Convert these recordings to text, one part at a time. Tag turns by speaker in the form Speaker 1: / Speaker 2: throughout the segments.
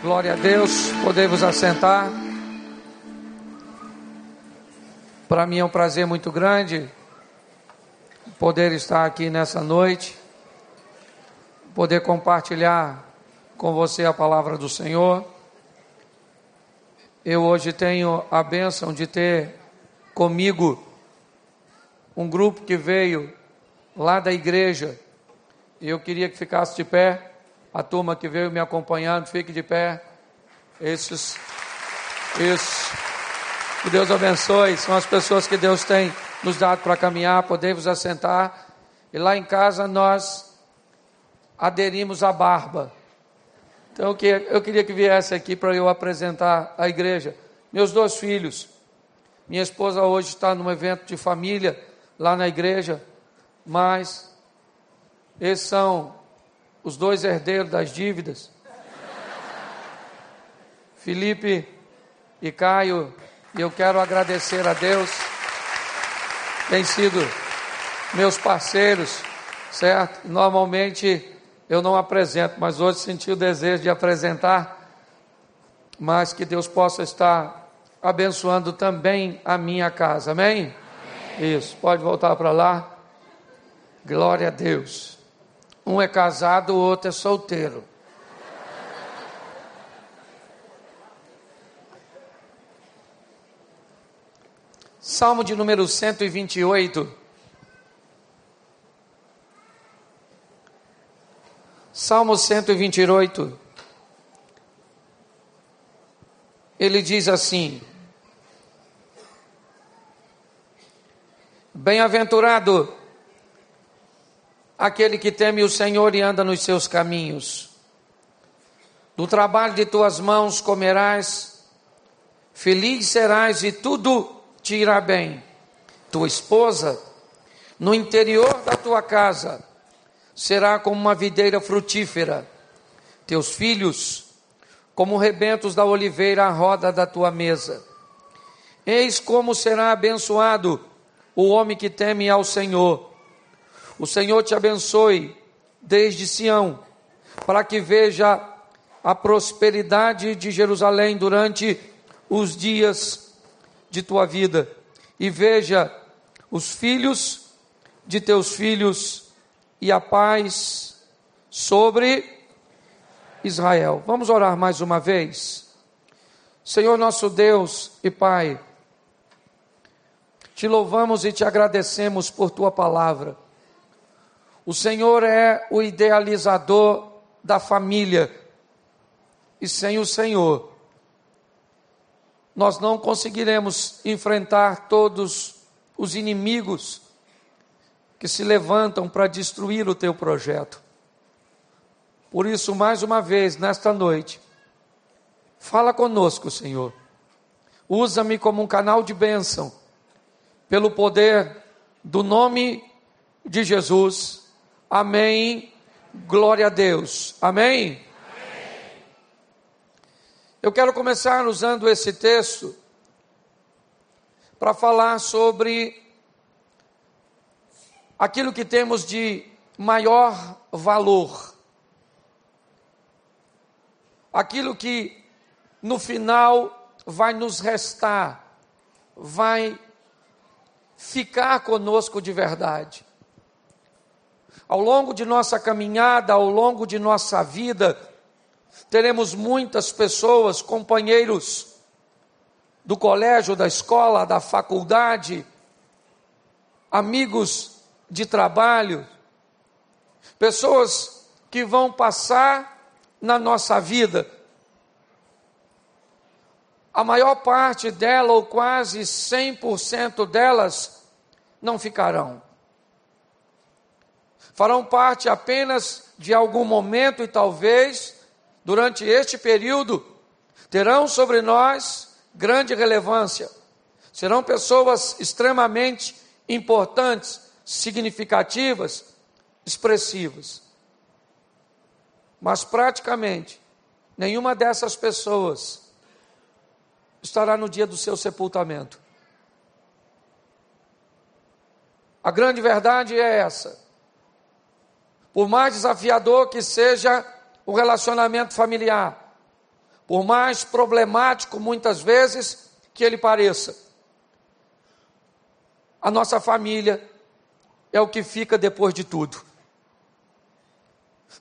Speaker 1: Glória a Deus, podemos assentar. Para mim é um prazer muito grande poder estar aqui nessa noite, poder compartilhar com você a palavra do Senhor. Eu hoje tenho a bênção de ter comigo um grupo que veio lá da igreja. Eu queria que ficasse de pé a turma que veio me acompanhando, fique de pé. Esses, esses, que Deus abençoe, são as pessoas que Deus tem nos dado para caminhar, podemos assentar. E lá em casa nós aderimos à barba. Então eu queria que viesse aqui para eu apresentar a igreja. Meus dois filhos. Minha esposa hoje está num evento de família lá na igreja, mas esses são os dois herdeiros das dívidas. Felipe e Caio, eu quero agradecer a Deus, tem sido meus parceiros, certo? Normalmente eu não apresento, mas hoje senti o desejo de apresentar, mas que Deus possa estar abençoando também a minha casa, amém? amém. Isso, pode voltar para lá. Glória a Deus. Um é casado, o outro é solteiro. Salmo de número 128. Salmo 128. Ele diz assim: Bem-aventurado aquele que teme o Senhor e anda nos seus caminhos. Do trabalho de tuas mãos comerás, feliz serás e tudo te irá bem. Tua esposa, no interior da tua casa, será como uma videira frutífera. Teus filhos, como rebentos da oliveira à roda da tua mesa. Eis como será abençoado o homem que teme ao Senhor o Senhor te abençoe desde Sião, para que veja a prosperidade de Jerusalém durante os dias de tua vida e veja os filhos de teus filhos e a paz sobre Israel. Vamos orar mais uma vez. Senhor nosso Deus e Pai, te louvamos e te agradecemos por tua palavra. O Senhor é o idealizador da família. E sem o Senhor, nós não conseguiremos enfrentar todos os inimigos que se levantam para destruir o teu projeto. Por isso, mais uma vez, nesta noite, fala conosco, Senhor. Usa-me como um canal de bênção, pelo poder do nome de Jesus Amém. Glória a Deus. Amém? Eu quero começar usando esse texto para falar sobre aquilo que temos de maior valor. Aquilo que no final vai nos restar, vai ficar conosco de verdade. Ao longo de nossa caminhada, ao longo de nossa vida, teremos muitas pessoas, companheiros do colégio, da escola, da faculdade, amigos de trabalho, pessoas que vão passar na nossa vida. A maior parte dela, ou quase 100% delas, não ficarão farão parte apenas de algum momento e talvez durante este período terão sobre nós grande relevância. Serão pessoas extremamente importantes, significativas, expressivas. Mas praticamente nenhuma dessas pessoas estará no dia do seu sepultamento. A grande verdade é essa. Por mais desafiador que seja o relacionamento familiar, por mais problemático muitas vezes que ele pareça. A nossa família é o que fica depois de tudo.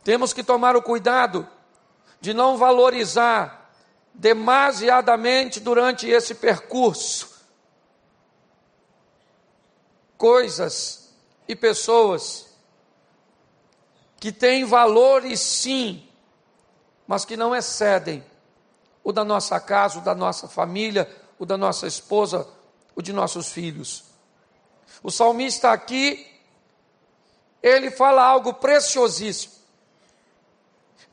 Speaker 1: Temos que tomar o cuidado de não valorizar demasiadamente durante esse percurso coisas e pessoas que têm valores sim, mas que não excedem o da nossa casa, o da nossa família, o da nossa esposa, o de nossos filhos. O salmista aqui, ele fala algo preciosíssimo.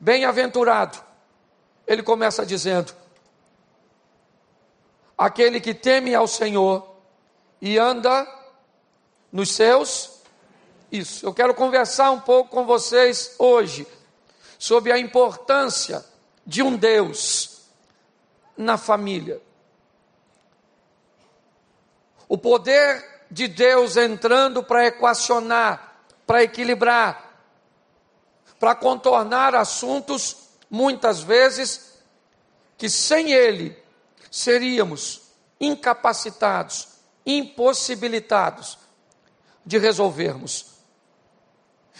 Speaker 1: Bem-aventurado. Ele começa dizendo: Aquele que teme ao Senhor e anda nos seus. Isso. Eu quero conversar um pouco com vocês hoje sobre a importância de um Deus na família. O poder de Deus entrando para equacionar, para equilibrar, para contornar assuntos, muitas vezes, que sem Ele seríamos incapacitados, impossibilitados de resolvermos.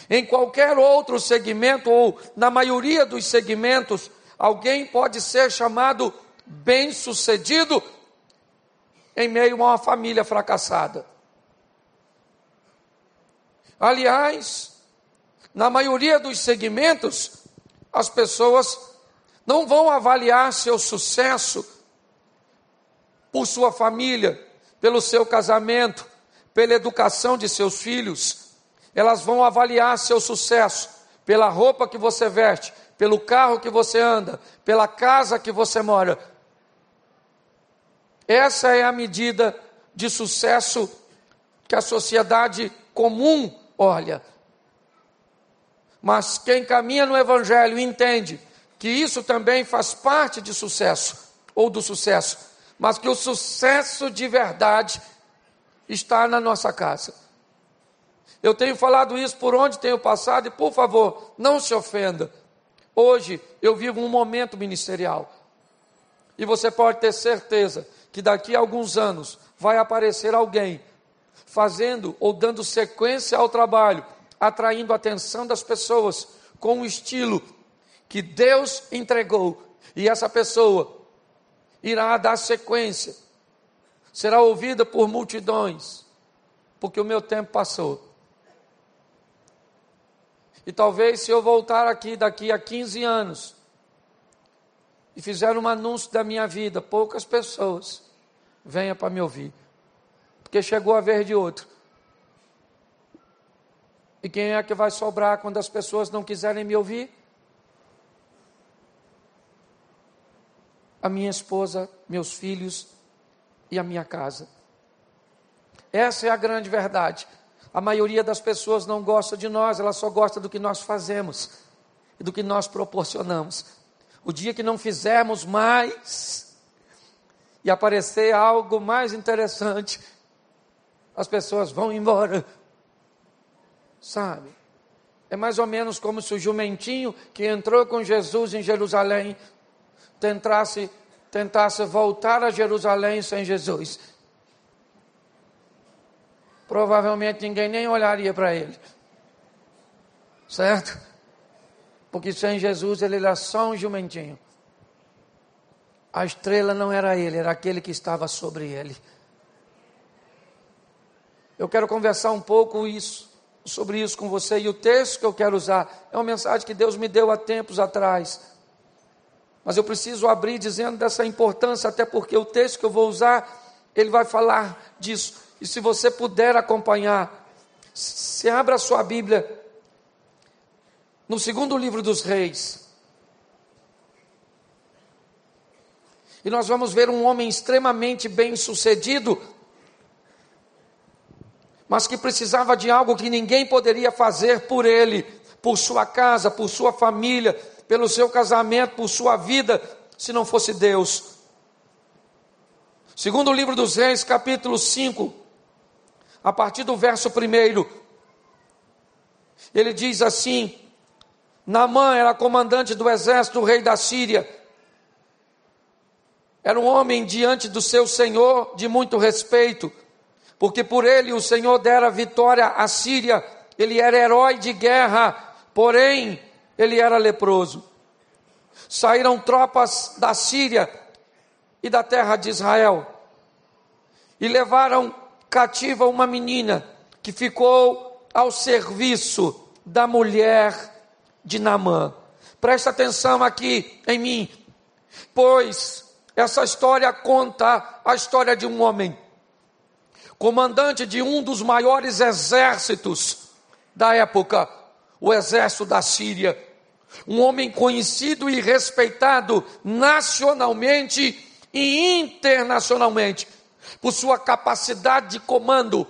Speaker 1: Em qualquer outro segmento, ou na maioria dos segmentos, alguém pode ser chamado bem-sucedido em meio a uma família fracassada. Aliás, na maioria dos segmentos, as pessoas não vão avaliar seu sucesso por sua família, pelo seu casamento, pela educação de seus filhos. Elas vão avaliar seu sucesso pela roupa que você veste, pelo carro que você anda, pela casa que você mora. Essa é a medida de sucesso que a sociedade comum olha. Mas quem caminha no Evangelho entende que isso também faz parte de sucesso, ou do sucesso, mas que o sucesso de verdade está na nossa casa. Eu tenho falado isso por onde tenho passado, e por favor, não se ofenda. Hoje eu vivo um momento ministerial. E você pode ter certeza que daqui a alguns anos vai aparecer alguém fazendo ou dando sequência ao trabalho atraindo a atenção das pessoas com um estilo que Deus entregou, e essa pessoa irá dar sequência, será ouvida por multidões, porque o meu tempo passou. E talvez se eu voltar aqui daqui a 15 anos e fizer um anúncio da minha vida, poucas pessoas venham para me ouvir, porque chegou a vez de outro. E quem é que vai sobrar quando as pessoas não quiserem me ouvir? A minha esposa, meus filhos e a minha casa. Essa é a grande verdade. A maioria das pessoas não gosta de nós, ela só gosta do que nós fazemos e do que nós proporcionamos. O dia que não fizermos mais e aparecer algo mais interessante, as pessoas vão embora sabe? É mais ou menos como se o jumentinho que entrou com Jesus em Jerusalém tentasse, tentasse voltar a Jerusalém sem Jesus. Provavelmente ninguém nem olharia para ele. Certo? Porque sem Jesus ele era só um jumentinho. A estrela não era ele, era aquele que estava sobre ele. Eu quero conversar um pouco isso sobre isso com você e o texto que eu quero usar é uma mensagem que Deus me deu há tempos atrás. Mas eu preciso abrir dizendo dessa importância, até porque o texto que eu vou usar, ele vai falar disso. E se você puder acompanhar, se abra a sua Bíblia no segundo livro dos Reis. E nós vamos ver um homem extremamente bem sucedido mas que precisava de algo que ninguém poderia fazer por ele, por sua casa, por sua família, pelo seu casamento, por sua vida, se não fosse Deus. Segundo o livro dos Reis, capítulo 5, a partir do verso 1, ele diz assim: Namã era comandante do exército do rei da Síria, era um homem diante do seu Senhor de muito respeito, porque por ele o Senhor dera vitória à Síria, ele era herói de guerra, porém ele era leproso. Saíram tropas da Síria e da terra de Israel e levaram cativa uma menina que ficou ao serviço da mulher de Naamã. Presta atenção aqui em mim, pois essa história conta a história de um homem, comandante de um dos maiores exércitos da época, o exército da Síria. Um homem conhecido e respeitado nacionalmente e internacionalmente por sua capacidade de comando,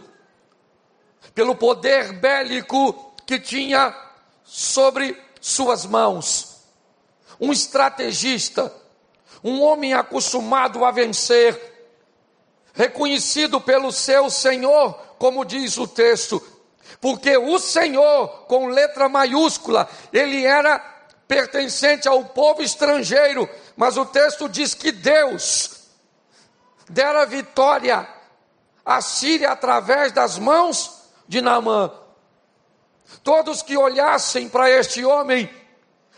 Speaker 1: pelo poder bélico que tinha sobre suas mãos. Um estrategista, um homem acostumado a vencer, reconhecido pelo seu Senhor, como diz o texto, porque o Senhor, com letra maiúscula, ele era pertencente ao povo estrangeiro, mas o texto diz que Deus dera vitória à Síria através das mãos de Naamã. Todos que olhassem para este homem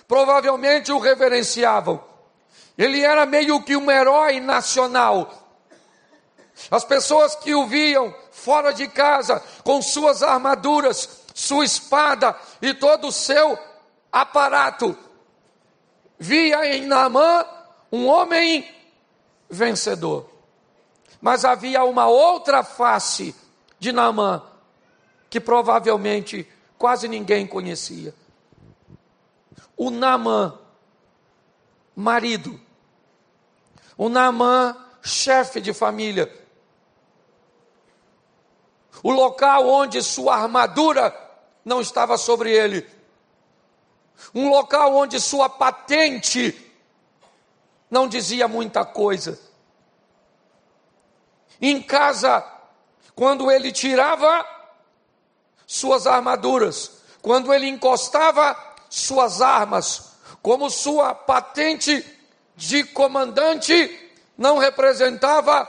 Speaker 1: provavelmente o reverenciavam. Ele era meio que um herói nacional. As pessoas que o viam fora de casa, com suas armaduras, sua espada e todo o seu aparato, via em Naamã um homem vencedor. Mas havia uma outra face de Naamã, que provavelmente quase ninguém conhecia. O Naamã, marido. O Naamã, chefe de família. O local onde sua armadura não estava sobre ele. Um local onde sua patente não dizia muita coisa. Em casa, quando ele tirava suas armaduras, quando ele encostava suas armas, como sua patente de comandante não representava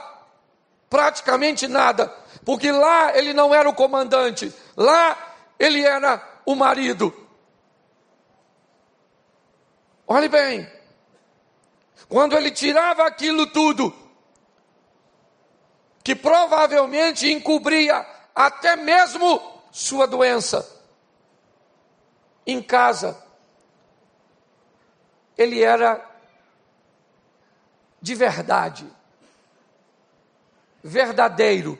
Speaker 1: praticamente nada, porque lá ele não era o comandante, lá ele era o marido. Olhe bem, quando ele tirava aquilo tudo, que provavelmente encobria até mesmo sua doença em casa. Ele era de verdade, verdadeiro.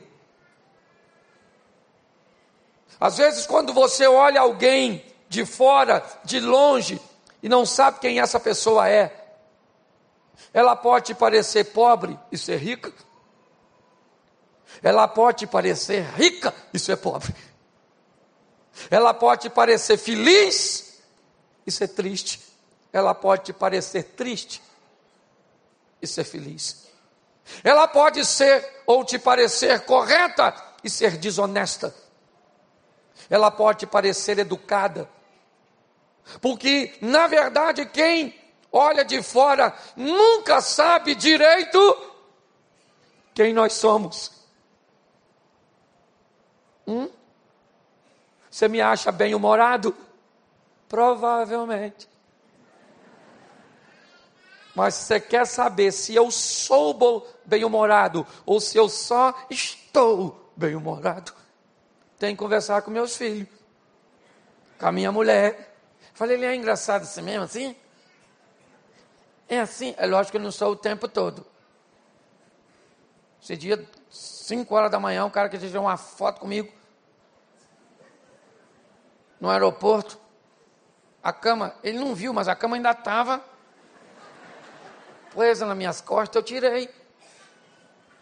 Speaker 1: Às vezes, quando você olha alguém de fora, de longe, e não sabe quem essa pessoa é, ela pode parecer pobre e ser rica, ela pode parecer rica e ser pobre. Ela pode parecer feliz e ser triste. Ela pode parecer triste e ser feliz. Ela pode ser ou te parecer correta e ser desonesta. Ela pode parecer educada. Porque, na verdade, quem olha de fora nunca sabe direito quem nós somos. Hum? Você me acha bem-humorado? Provavelmente. Mas você quer saber se eu sou bem-humorado ou se eu só estou bem-humorado? Tem que conversar com meus filhos, com a minha mulher. Falei, ele é engraçado assim mesmo, assim? É assim? É lógico que eu não sou o tempo todo. Esse dia, 5 horas da manhã, um cara que tirou uma foto comigo no aeroporto. A cama, ele não viu, mas a cama ainda estava presa nas minhas costas, eu tirei.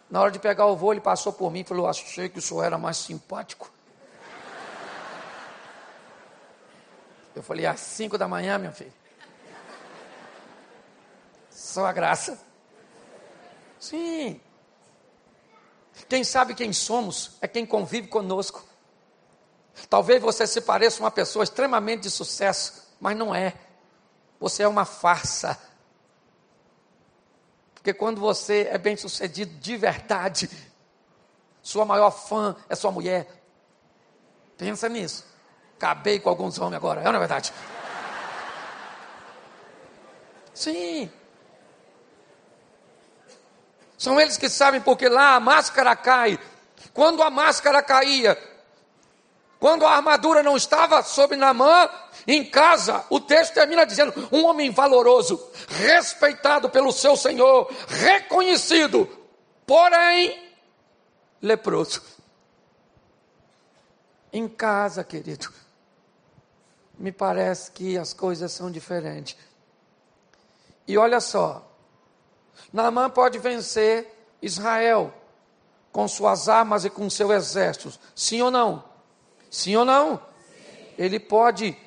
Speaker 1: Na hora de pegar o voo, ele passou por mim e falou: Achei que o senhor era mais simpático. Eu falei: Às cinco da manhã, meu filho. Só a graça. Sim. Quem sabe quem somos é quem convive conosco. Talvez você se pareça uma pessoa extremamente de sucesso, mas não é. Você é uma farsa. Porque quando você é bem sucedido de verdade, sua maior fã é sua mulher. Pensa nisso. Acabei com alguns homens agora, é na é verdade? Sim. São eles que sabem, porque lá a máscara cai. Quando a máscara caía, quando a armadura não estava sobre Namã, em casa, o texto termina dizendo: um homem valoroso, respeitado pelo seu Senhor, reconhecido, porém leproso. Em casa, querido, me parece que as coisas são diferentes. E olha só, Naamã pode vencer Israel com suas armas e com seu exército. Sim ou não? Sim ou não? Sim. Ele pode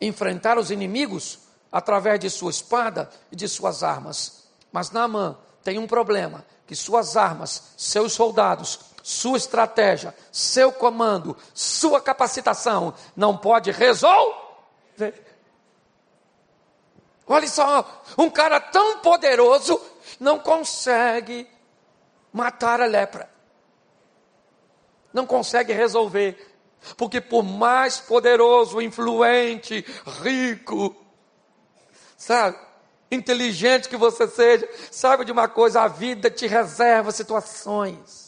Speaker 1: enfrentar os inimigos através de sua espada e de suas armas. Mas Naamã tem um problema, que suas armas, seus soldados, sua estratégia, seu comando, sua capacitação não pode resolver. Olha só, um cara tão poderoso não consegue matar a lepra. Não consegue resolver. Porque por mais poderoso, influente, rico, sabe, inteligente que você seja, saiba de uma coisa, a vida te reserva situações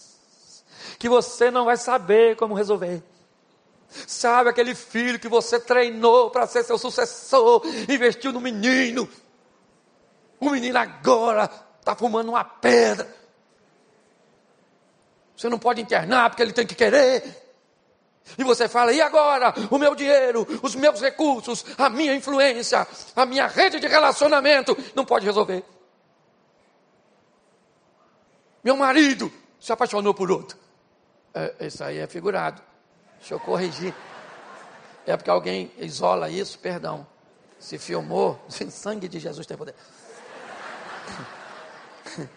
Speaker 1: que você não vai saber como resolver. Sabe aquele filho que você treinou para ser seu sucessor, investiu no menino. O menino agora está fumando uma pedra. Você não pode internar porque ele tem que querer. E você fala, e agora? O meu dinheiro, os meus recursos, a minha influência, a minha rede de relacionamento, não pode resolver. Meu marido se apaixonou por outro. É, isso aí é figurado. Deixa eu corrigir. É porque alguém isola isso, perdão. Se filmou, sem sangue de Jesus tem poder.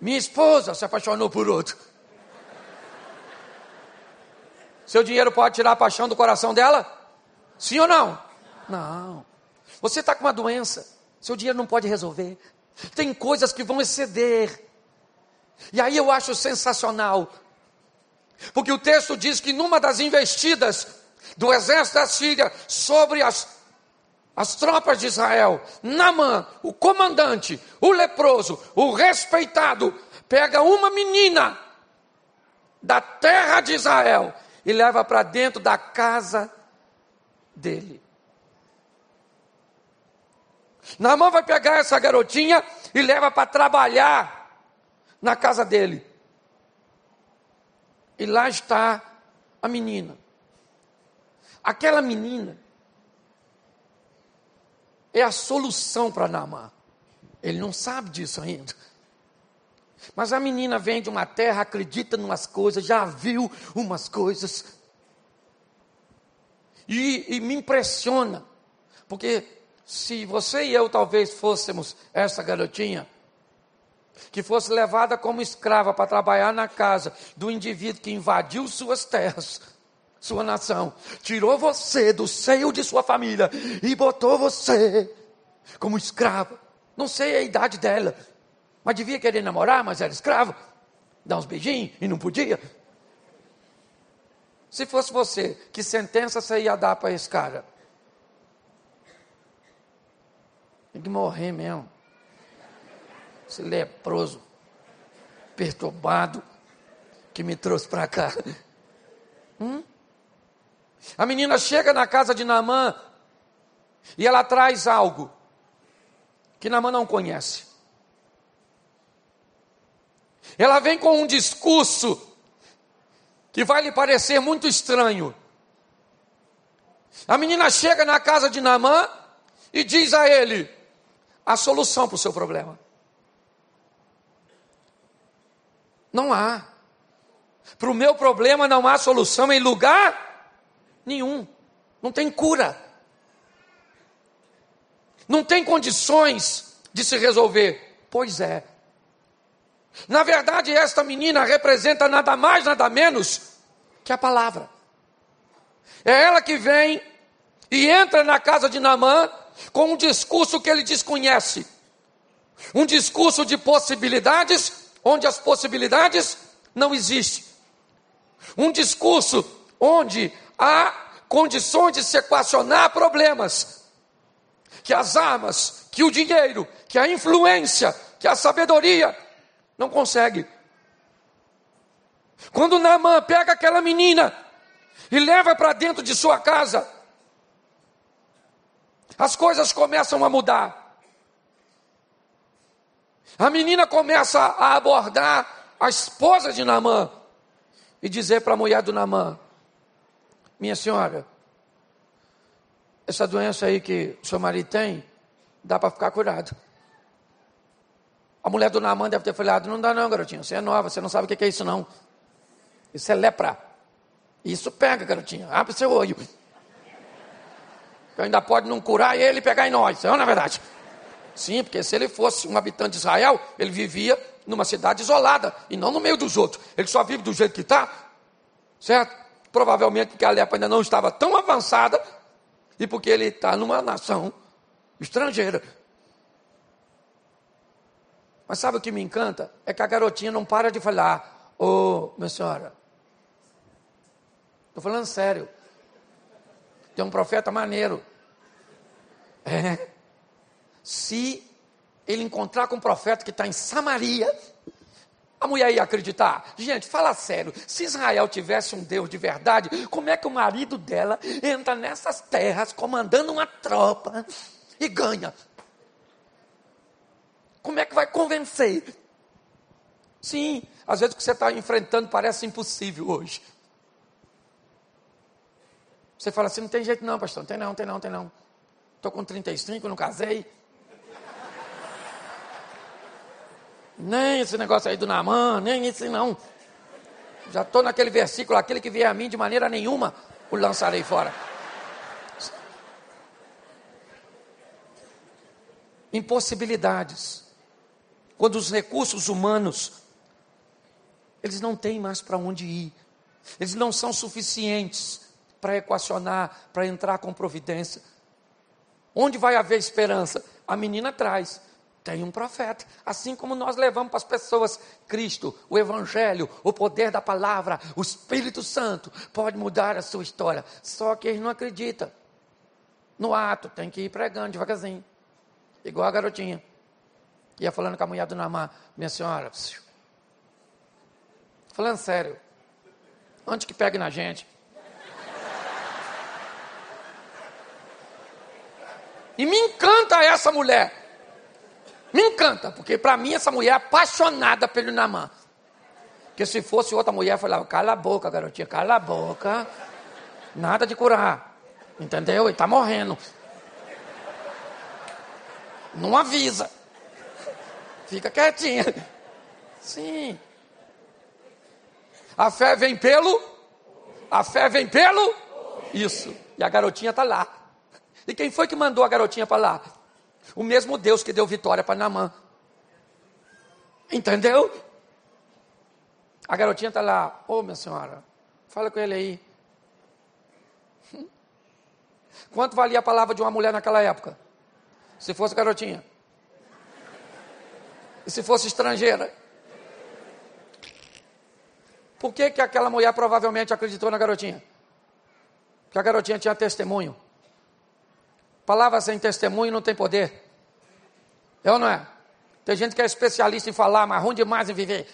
Speaker 1: Minha esposa se apaixonou por outro. Seu dinheiro pode tirar a paixão do coração dela? Sim ou não? Não. Você está com uma doença. Seu dinheiro não pode resolver. Tem coisas que vão exceder. E aí eu acho sensacional. Porque o texto diz que numa das investidas do exército da Síria sobre as, as tropas de Israel, Namã, o comandante, o leproso, o respeitado, pega uma menina da terra de Israel e leva para dentro da casa dele. Naamã vai pegar essa garotinha e leva para trabalhar na casa dele. E lá está a menina. Aquela menina é a solução para Naamã. Ele não sabe disso ainda. Mas a menina vem de uma terra, acredita em umas coisas, já viu umas coisas. E, e me impressiona, porque se você e eu talvez fôssemos essa garotinha, que fosse levada como escrava para trabalhar na casa do indivíduo que invadiu suas terras, sua nação, tirou você do seio de sua família e botou você como escrava. Não sei a idade dela, mas devia querer namorar, mas era escravo. Dar uns beijinhos e não podia. Se fosse você, que sentença você ia dar para esse cara? Tem que morrer mesmo. Esse leproso, perturbado, que me trouxe para cá. Hum? A menina chega na casa de Namã e ela traz algo que Namã não conhece. Ela vem com um discurso que vai lhe parecer muito estranho. A menina chega na casa de Naamã e diz a ele a solução para o seu problema. Não há. Para o meu problema não há solução em lugar nenhum. Não tem cura. Não tem condições de se resolver. Pois é, na verdade, esta menina representa nada mais, nada menos que a palavra. É ela que vem e entra na casa de Naamã com um discurso que ele desconhece. Um discurso de possibilidades, onde as possibilidades não existem. Um discurso onde há condições de se equacionar problemas. Que as armas, que o dinheiro, que a influência, que a sabedoria não consegue. Quando Naamã pega aquela menina e leva para dentro de sua casa, as coisas começam a mudar. A menina começa a abordar a esposa de Naamã e dizer para a mulher do Naamã: Minha senhora, essa doença aí que o seu marido tem, dá para ficar curado. A mulher do Naamã deve ter falado: Não dá, não, garotinha, você é nova, você não sabe o que é isso, não. Isso é lepra. Isso pega, garotinha, abre seu olho. Que ainda pode não curar ele e pegar em nós, não é verdade? Sim, porque se ele fosse um habitante de Israel, ele vivia numa cidade isolada e não no meio dos outros. Ele só vive do jeito que está, certo? Provavelmente porque a lepra ainda não estava tão avançada e porque ele está numa nação estrangeira. Mas sabe o que me encanta? É que a garotinha não para de falar: Ô, oh, minha senhora, estou falando sério. Tem um profeta maneiro. É. Se ele encontrar com um profeta que está em Samaria, a mulher ia acreditar. Gente, fala sério. Se Israel tivesse um Deus de verdade, como é que o marido dela entra nessas terras comandando uma tropa e ganha? Como é que vai convencer? Sim, às vezes o que você está enfrentando parece impossível hoje. Você fala assim: não tem jeito não, pastor. Não tem não, tem não, tem não. Estou com 35, não casei. Nem esse negócio aí do Namã, nem esse não. Já estou naquele versículo, aquele que vier a mim de maneira nenhuma, o lançarei fora. Impossibilidades. Quando os recursos humanos, eles não têm mais para onde ir. Eles não são suficientes para equacionar, para entrar com providência. Onde vai haver esperança? A menina traz tem um profeta. Assim como nós levamos para as pessoas Cristo, o Evangelho, o poder da palavra, o Espírito Santo, pode mudar a sua história. Só que eles não acreditam. No ato, tem que ir pregando devagarzinho. Igual a garotinha. Ia falando com a mulher do Namá, minha senhora, falando sério, antes que pegue na gente. E me encanta essa mulher. Me encanta, porque para mim essa mulher é apaixonada pelo Namã. Porque se fosse outra mulher, eu falava, cala a boca, garotinha, cala a boca. Nada de curar. Entendeu? Ele está morrendo. Não avisa. Fica quietinha. Sim. A fé vem pelo? A fé vem pelo? Isso. E a garotinha está lá. E quem foi que mandou a garotinha para lá? O mesmo Deus que deu vitória para Namã. Entendeu? A garotinha está lá. Ô, oh, minha senhora, fala com ele aí. Quanto valia a palavra de uma mulher naquela época? Se fosse garotinha. E se fosse estrangeira? Por que, que aquela mulher provavelmente acreditou na garotinha? Porque a garotinha tinha testemunho. Palavra sem testemunho não tem poder. É ou não é? Tem gente que é especialista em falar, mas ruim demais em viver.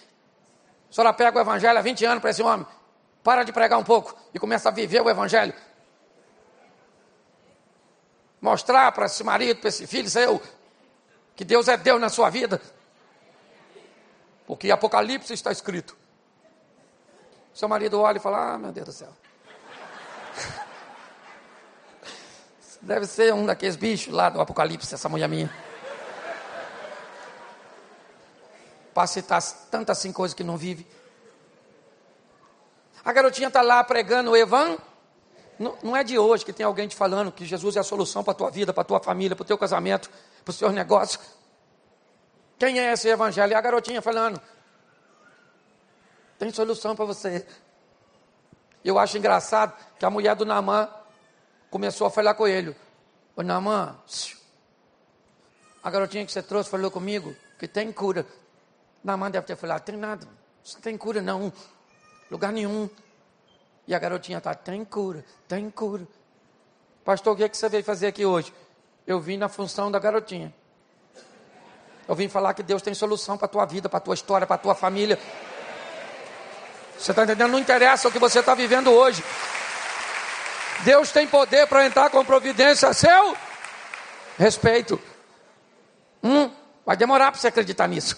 Speaker 1: A senhora pega o evangelho há 20 anos para esse homem. Para de pregar um pouco e começa a viver o evangelho. Mostrar para esse marido, para esse filho seu, que Deus é Deus na sua vida. Porque Apocalipse está escrito. Seu marido olha e fala: Ah, meu Deus do céu. Deve ser um daqueles bichos lá do Apocalipse, essa mulher minha. Para citar tantas assim coisas que não vive. A garotinha está lá pregando o Evan. Não, não, é de hoje que tem alguém te falando que Jesus é a solução para a tua vida, para a tua família, para o teu casamento, para os seus negócios. Quem é esse evangelho? É a garotinha falando. Tem solução para você. Eu acho engraçado que a mulher do Namã começou a falar com ele. Ô Namã, A garotinha que você trouxe falou comigo que tem cura. Namã deve ter falado, tem nada. Não tem cura não. Lugar nenhum. E a garotinha está, tem cura, tem cura. Pastor, o que, é que você veio fazer aqui hoje? Eu vim na função da garotinha. Eu vim falar que Deus tem solução para a tua vida, para a tua história, para a tua família. Você está entendendo? Não interessa o que você está vivendo hoje. Deus tem poder para entrar com providência a seu respeito. Hum, vai demorar para você acreditar nisso.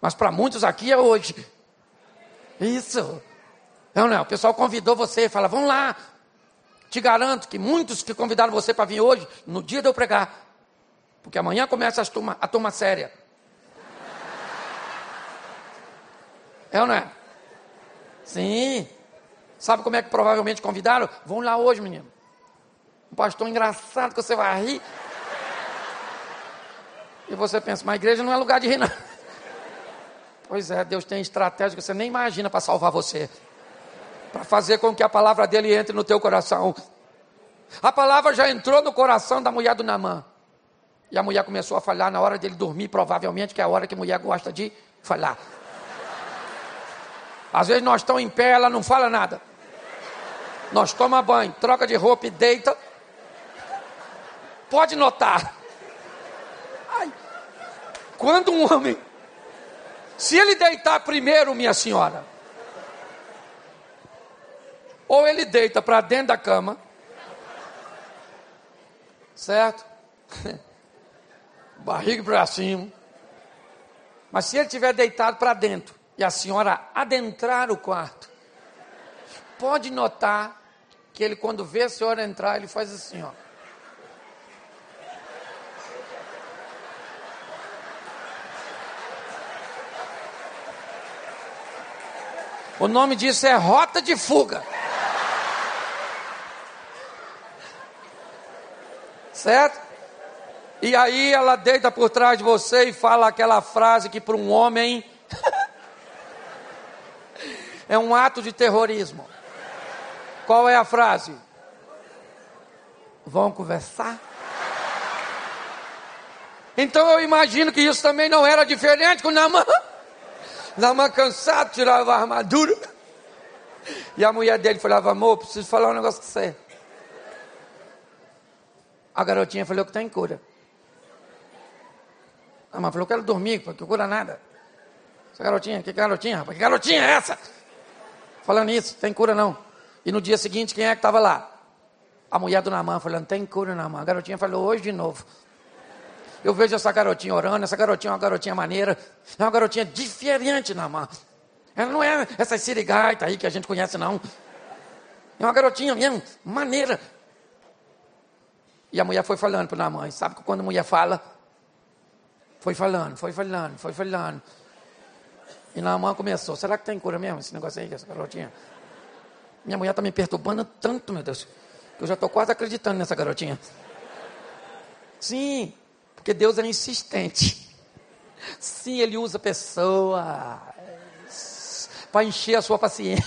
Speaker 1: Mas para muitos aqui é hoje. Isso. Não, não. O pessoal convidou você e fala: vamos lá. Te garanto que muitos que convidaram você para vir hoje, no dia de eu pregar, porque amanhã começa a turma, a turma séria. É ou não é? Sim. Sabe como é que provavelmente convidaram? Vão lá hoje, menino. Um pastor engraçado que você vai rir. E você pensa, mas a igreja não é lugar de rir, não. Pois é, Deus tem estratégia que você nem imagina para salvar você. Para fazer com que a palavra dele entre no teu coração. A palavra já entrou no coração da mulher do Namã. E a mulher começou a falhar na hora dele dormir, provavelmente, que é a hora que a mulher gosta de falhar. Às vezes nós estamos em pé, ela não fala nada. Nós toma banho, troca de roupa e deita. Pode notar. Ai, quando um homem, se ele deitar primeiro, minha senhora, ou ele deita para dentro da cama, certo? Barriga para cima. Mas se ele tiver deitado para dentro e a senhora adentrar o quarto, pode notar que ele, quando vê a senhora entrar, ele faz assim, ó. O nome disso é rota de fuga. Certo? E aí ela deita por trás de você e fala aquela frase que para um homem é um ato de terrorismo. Qual é a frase? Vão conversar? Então eu imagino que isso também não era diferente com Namã. Namã cansado, tirava a armadura. E a mulher dele falava, amor, preciso falar um negócio com você. A garotinha falou que tem cura. A mãe falou, quero dormir, porque cura nada. Essa garotinha, que garotinha, rapaz? Que garotinha é essa? Falando isso, tem cura não. E no dia seguinte, quem é que estava lá? A mulher do Namã falando, tem cura Namã. A garotinha falou, hoje de novo. Eu vejo essa garotinha orando, essa garotinha é uma garotinha maneira, é uma garotinha diferente, Namã. Ela não é essa sirigaita aí que a gente conhece, não. É uma garotinha mesmo, maneira. E a mulher foi falando para Namã. Sabe que quando a mulher fala, foi falando, foi falando, foi falando. E Namã começou, será que tem cura mesmo esse negócio aí, essa garotinha? Minha mulher está me perturbando tanto, meu Deus, que eu já estou quase acreditando nessa garotinha. Sim, porque Deus é insistente. Sim, Ele usa pessoas para encher a sua paciência.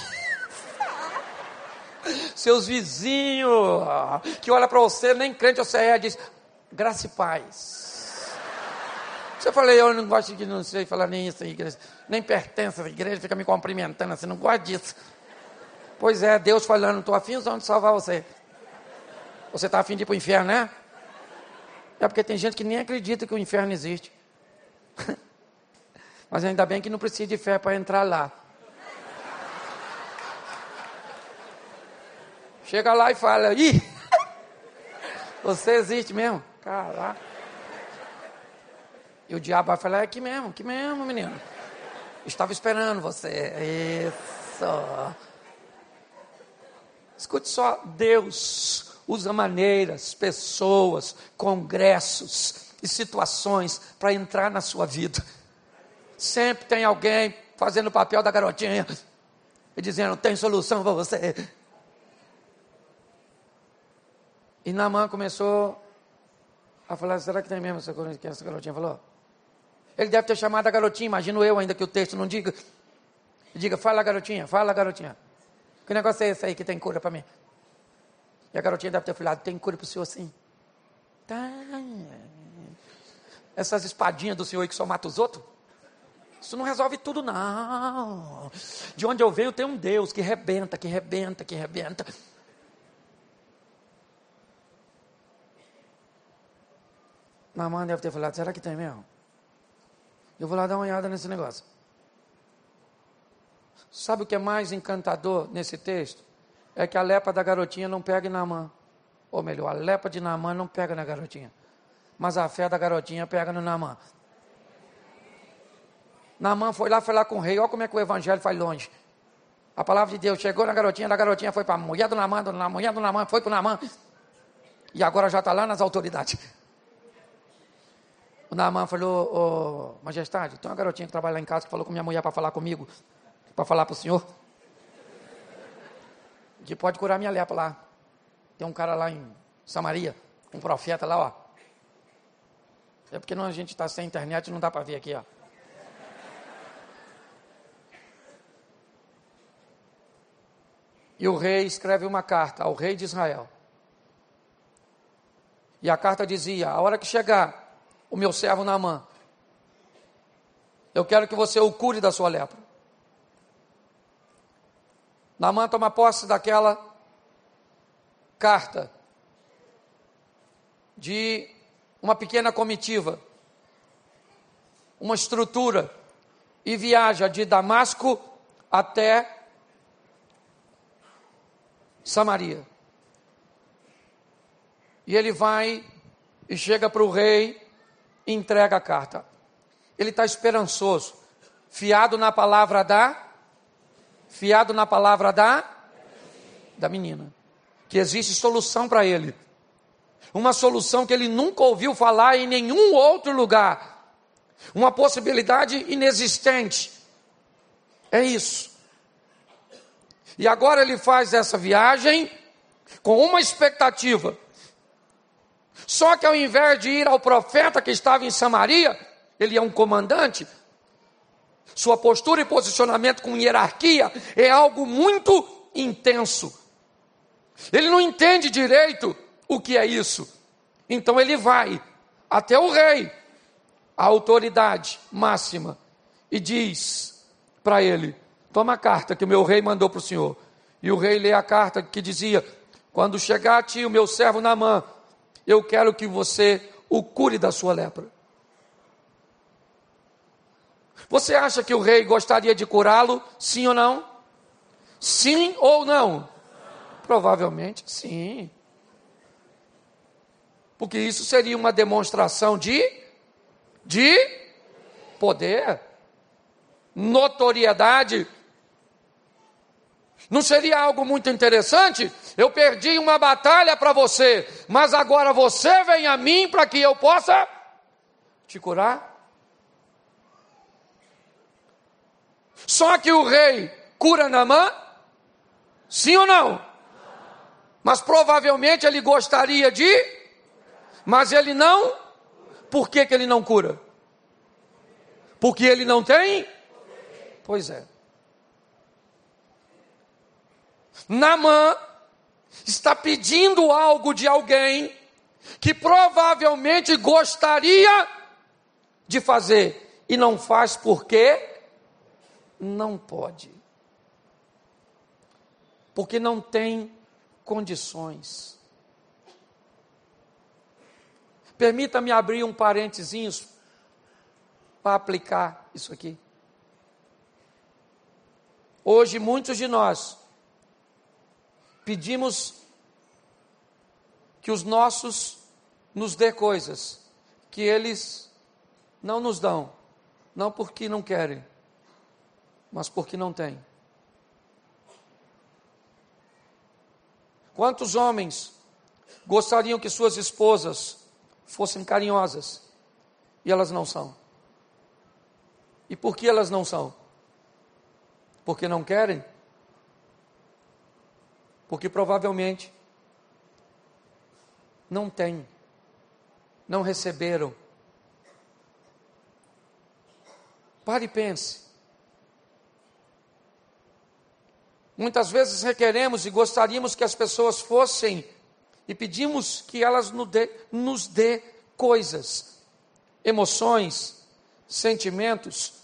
Speaker 1: Seus vizinhos que olha para você, nem crente você é, diz graça e paz. Você falei, eu não gosto de não sei falar nem isso, igreja, nem pertence à igreja, fica me cumprimentando assim, não gosto disso. Pois é, Deus falando, estou afim de salvar você. Você está afim de ir para o inferno, né? É porque tem gente que nem acredita que o inferno existe. Mas ainda bem que não precisa de fé para entrar lá. Chega lá e fala, ih, você existe mesmo? Caraca. E o diabo vai falar, é aqui mesmo, aqui mesmo, menino. Estava esperando você. Isso. Escute só, Deus usa maneiras, pessoas, congressos e situações para entrar na sua vida. Sempre tem alguém fazendo o papel da garotinha e dizendo: tem solução para você. E Namã começou a falar: será que tem mesmo que essa garotinha falou? Ele deve ter chamado a garotinha, imagino eu, ainda que o texto não diga. Diga: fala, garotinha, fala, garotinha. Que negócio é esse aí que tem cura para mim? E a garotinha deve ter falado, tem cura para o senhor sim. Tá. essas espadinhas do Senhor aí que só mata os outros? Isso não resolve tudo, não. De onde eu venho tem um Deus que rebenta, que rebenta, que rebenta. Mamãe deve ter falado, será que tem mesmo? Eu vou lá dar uma olhada nesse negócio. Sabe o que é mais encantador nesse texto? É que a lepa da garotinha não pega na mão. Ou melhor, a lepa de Namã não pega na garotinha. Mas a fé da garotinha pega no Namã. Namã foi lá, foi lá com o rei. Olha como é que o evangelho faz longe. A palavra de Deus chegou na garotinha, da garotinha foi para a mulher do Namã, a mulher do Namã foi para o Namã. E agora já está lá nas autoridades. O Namã falou, majestade, tem uma garotinha que trabalha lá em casa que falou com minha mulher para falar comigo, para falar para o senhor. Que pode curar minha lepra lá. Tem um cara lá em Samaria, um profeta lá, ó. É porque não, a gente está sem internet, não dá para ver aqui, ó. E o rei escreve uma carta ao rei de Israel. E a carta dizia: A hora que chegar o meu servo Naamã, eu quero que você o cure da sua lepra. Naamã toma posse daquela carta de uma pequena comitiva, uma estrutura, e viaja de Damasco até Samaria. E ele vai e chega para o rei e entrega a carta. Ele está esperançoso, fiado na palavra da, fiado na palavra da, da menina que existe solução para ele. Uma solução que ele nunca ouviu falar em nenhum outro lugar. Uma possibilidade inexistente. É isso. E agora ele faz essa viagem com uma expectativa. Só que ao invés de ir ao profeta que estava em Samaria, ele é um comandante. Sua postura e posicionamento com hierarquia é algo muito intenso. Ele não entende direito o que é isso. Então ele vai até o rei, a autoridade máxima, e diz para ele: Toma a carta que o meu rei mandou para o senhor. E o rei lê a carta que dizia: Quando chegar a ti o meu servo Namã, eu quero que você o cure da sua lepra. Você acha que o rei gostaria de curá-lo? Sim ou não? Sim ou não? Provavelmente sim. Porque isso seria uma demonstração de de poder, notoriedade. Não seria algo muito interessante? Eu perdi uma batalha para você, mas agora você vem a mim para que eu possa te curar? Só que o rei cura Namã? Sim ou não? Mas provavelmente ele gostaria de, mas ele não. Por que, que ele não cura? Porque ele não tem? Pois é. Namã está pedindo algo de alguém que provavelmente gostaria de fazer e não faz porque não pode. Porque não tem condições. Permita-me abrir um parênteses para aplicar isso aqui. Hoje, muitos de nós pedimos que os nossos nos dê coisas que eles não nos dão, não porque não querem, mas porque não têm. Quantos homens gostariam que suas esposas fossem carinhosas e elas não são? E por que elas não são? Porque não querem? Porque provavelmente não têm, não receberam. Pare e pense. Muitas vezes requeremos e gostaríamos que as pessoas fossem e pedimos que elas nos dê, nos dê coisas, emoções, sentimentos,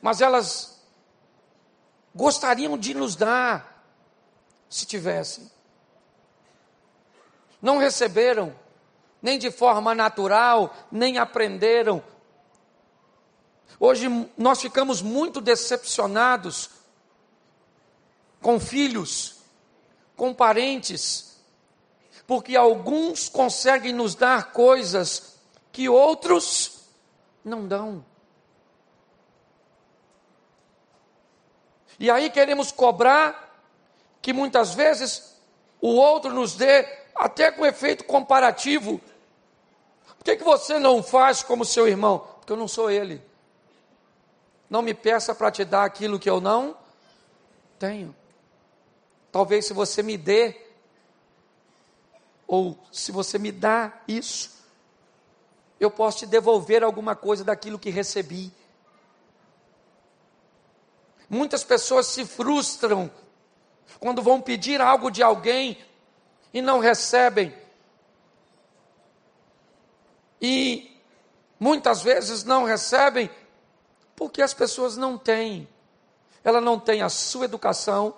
Speaker 1: mas elas gostariam de nos dar, se tivessem. Não receberam, nem de forma natural, nem aprenderam. Hoje nós ficamos muito decepcionados com filhos, com parentes, porque alguns conseguem nos dar coisas que outros não dão. E aí queremos cobrar que muitas vezes o outro nos dê até com efeito comparativo. Por que, que você não faz como seu irmão? Porque eu não sou ele. Não me peça para te dar aquilo que eu não tenho. Talvez se você me dê, ou se você me dá isso, eu posso te devolver alguma coisa daquilo que recebi. Muitas pessoas se frustram quando vão pedir algo de alguém e não recebem. E muitas vezes não recebem porque as pessoas não têm. Ela não tem a sua educação,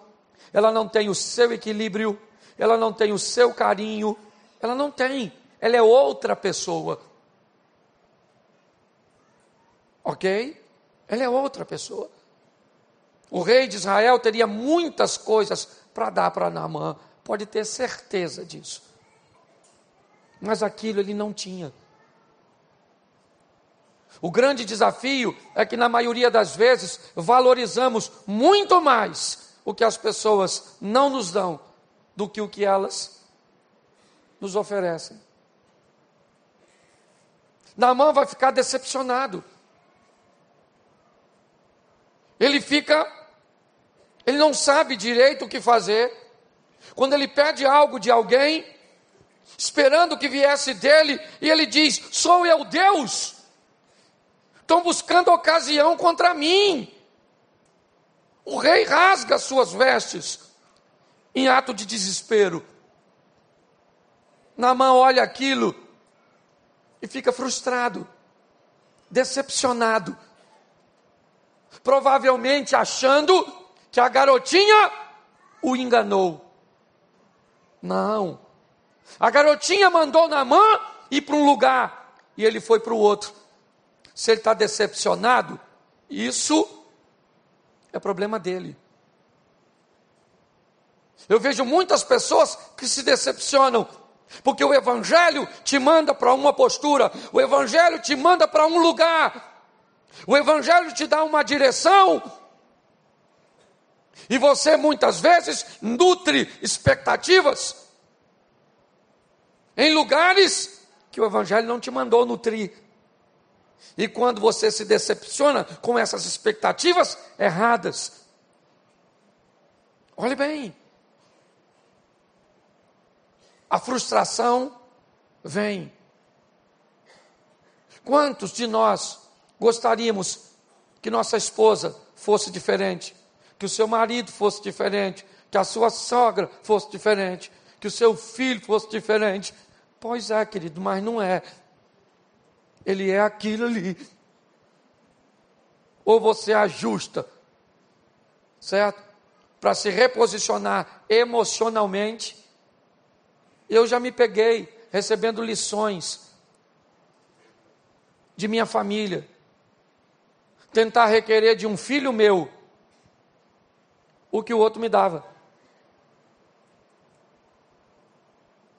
Speaker 1: ela não tem o seu equilíbrio, ela não tem o seu carinho, ela não tem. Ela é outra pessoa. Ok? Ela é outra pessoa. O rei de Israel teria muitas coisas para dar para Naamã, pode ter certeza disso. Mas aquilo ele não tinha. O grande desafio é que, na maioria das vezes, valorizamos muito mais o que as pessoas não nos dão do que o que elas nos oferecem. Naamã vai ficar decepcionado. Ele fica ele não sabe direito o que fazer. Quando ele pede algo de alguém, esperando que viesse dele, e ele diz: Sou eu Deus. Estão buscando ocasião contra mim. O rei rasga suas vestes em ato de desespero. Namã olha aquilo e fica frustrado, decepcionado, provavelmente achando que a garotinha o enganou. Não. A garotinha mandou Namã ir para um lugar e ele foi para o outro. Se ele está decepcionado, isso é problema dele. Eu vejo muitas pessoas que se decepcionam, porque o Evangelho te manda para uma postura, o Evangelho te manda para um lugar, o Evangelho te dá uma direção, e você muitas vezes nutre expectativas em lugares que o Evangelho não te mandou nutrir. E quando você se decepciona com essas expectativas erradas, olhe bem, a frustração vem. Quantos de nós gostaríamos que nossa esposa fosse diferente? Que o seu marido fosse diferente, que a sua sogra fosse diferente, que o seu filho fosse diferente. Pois é, querido, mas não é. Ele é aquilo ali. Ou você ajusta, certo? Para se reposicionar emocionalmente. Eu já me peguei recebendo lições de minha família. Tentar requerer de um filho meu o que o outro me dava.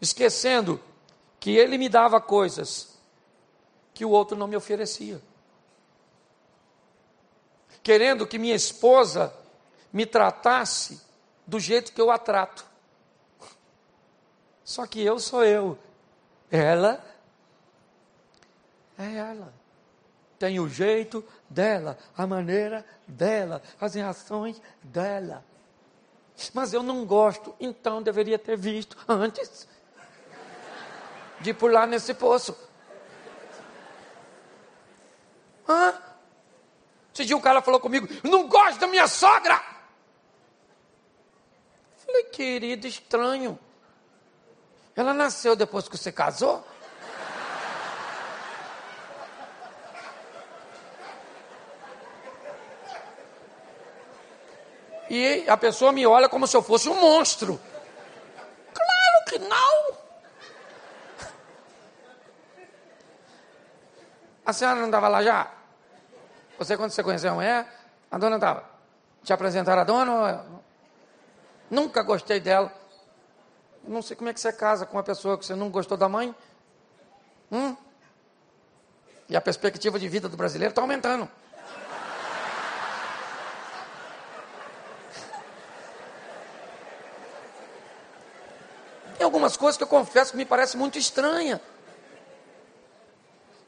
Speaker 1: Esquecendo que ele me dava coisas que o outro não me oferecia. Querendo que minha esposa me tratasse do jeito que eu a trato. Só que eu sou eu. Ela é ela. Tem o jeito dela, a maneira dela, as reações dela. Mas eu não gosto, então deveria ter visto antes de pular nesse poço. Hã? Esse dia um cara falou comigo: não gosto da minha sogra. Falei, querido, estranho. Ela nasceu depois que você casou? E a pessoa me olha como se eu fosse um monstro. Claro que não! A senhora não estava lá já? Você, quando você conheceu a mulher, a dona estava. Te apresentaram a dona? Nunca gostei dela. Não sei como é que você casa com uma pessoa que você não gostou da mãe. Hum? E a perspectiva de vida do brasileiro está aumentando. Algumas coisas que eu confesso que me parecem muito estranhas.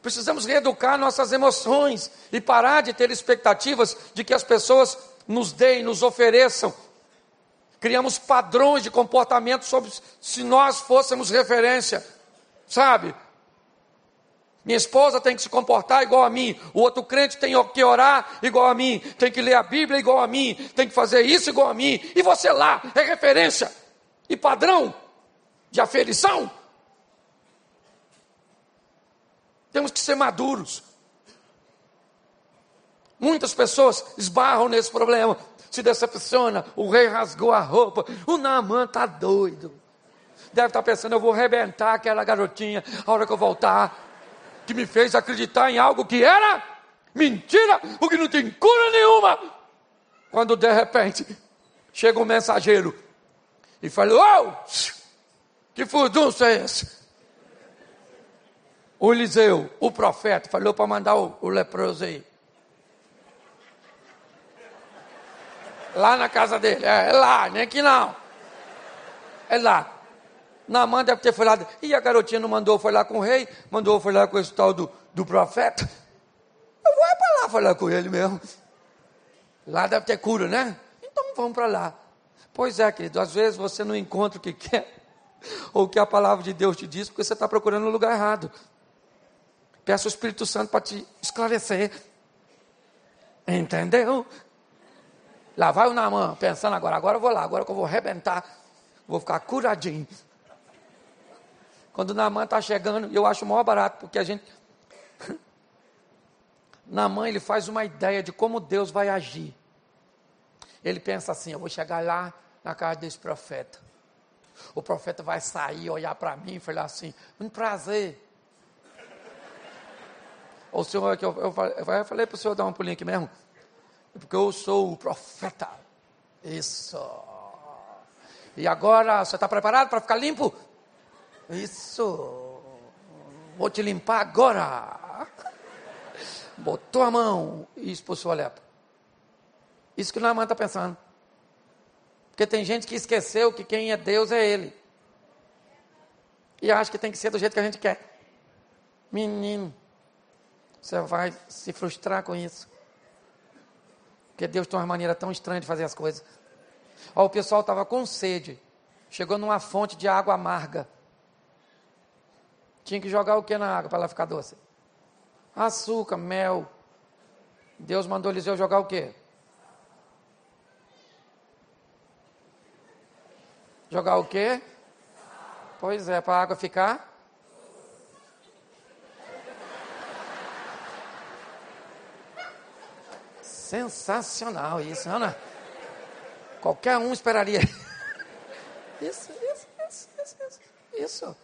Speaker 1: Precisamos reeducar nossas emoções e parar de ter expectativas de que as pessoas nos deem, nos ofereçam. Criamos padrões de comportamento sobre se nós fôssemos referência, sabe? Minha esposa tem que se comportar igual a mim, o outro crente tem que orar igual a mim, tem que ler a Bíblia igual a mim, tem que fazer isso igual a mim, e você lá é referência e padrão de aferição. Temos que ser maduros. Muitas pessoas esbarram nesse problema, se decepciona. O rei rasgou a roupa, o Naamã está doido. Deve estar tá pensando, eu vou arrebentar aquela garotinha a hora que eu voltar, que me fez acreditar em algo que era mentira, o que não tem cura nenhuma. Quando de repente chega um mensageiro e fala: Oh, que furdunço é esse? O Eliseu, o profeta, falou para mandar o, o leproso aí. Lá na casa dele. É, é lá, nem aqui não. É lá. Naamã deve ter falado. E a garotinha não mandou, lá com o rei, mandou, lá com esse tal do, do profeta. Eu vou para lá falar com ele mesmo. Lá deve ter cura, né? Então vamos para lá. Pois é, querido, às vezes você não encontra o que quer, ou o que a palavra de Deus te diz, porque você está procurando no lugar errado. Peça o Espírito Santo para te esclarecer. Entendeu? Lá vai o Namã, pensando agora, agora eu vou lá, agora que eu vou arrebentar, vou ficar curadinho. Quando o Namã está chegando, eu acho o maior barato, porque a gente. Namã, ele faz uma ideia de como Deus vai agir. Ele pensa assim: eu vou chegar lá na casa desse profeta. O profeta vai sair, olhar para mim e falar assim: um prazer. O senhor, eu, eu, eu falei para o senhor dar um pulinho aqui mesmo, porque eu sou o profeta. Isso. E agora, você está preparado para ficar limpo? Isso. Vou te limpar agora. Botou a mão e expulsou a lepra. Isso que o Naaman está pensando. Porque tem gente que esqueceu que quem é Deus é Ele. E acha que tem que ser do jeito que a gente quer. Menino. Você vai se frustrar com isso. Porque Deus tem uma maneira tão estranha de fazer as coisas. Ó, o pessoal estava com sede. Chegou numa fonte de água amarga. Tinha que jogar o que na água para ela ficar doce? Açúcar, mel. Deus mandou Eliseu jogar o quê? Jogar o quê? Pois é, para a água ficar Sensacional isso, Ana. Qualquer um esperaria. Isso, isso, isso, isso, isso.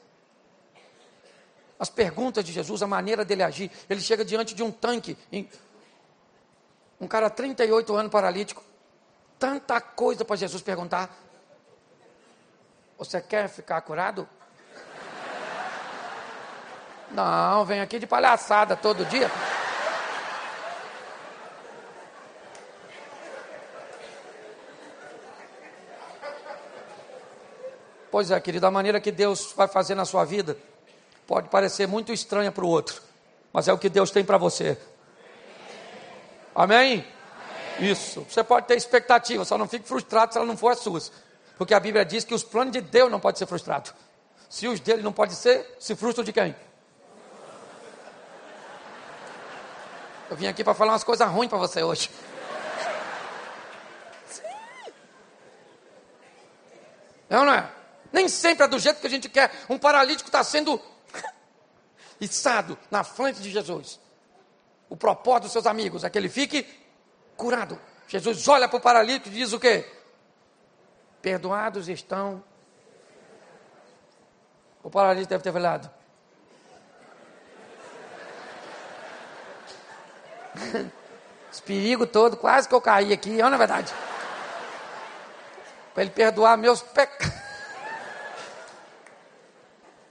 Speaker 1: As perguntas de Jesus, a maneira dele agir. Ele chega diante de um tanque. Um cara 38 anos paralítico. Tanta coisa para Jesus perguntar. Você quer ficar curado? Não, vem aqui de palhaçada todo dia. Pois é, querido, a maneira que Deus vai fazer na sua vida pode parecer muito estranha para o outro, mas é o que Deus tem para você. Amém? Amém? Isso. Você pode ter expectativa, só não fique frustrado se ela não for as suas. Porque a Bíblia diz que os planos de Deus não podem ser frustrados. Se os dele não podem ser, se frustram de quem? Eu vim aqui para falar umas coisas ruins para você hoje. É não é? Nem sempre é do jeito que a gente quer. Um paralítico está sendo içado na frente de Jesus. O propósito dos seus amigos é que ele fique curado. Jesus olha para o paralítico e diz o quê? Perdoados estão. O paralítico deve ter falado. Esse perigo todo, quase que eu caí aqui, é na verdade. Para ele perdoar meus pecados.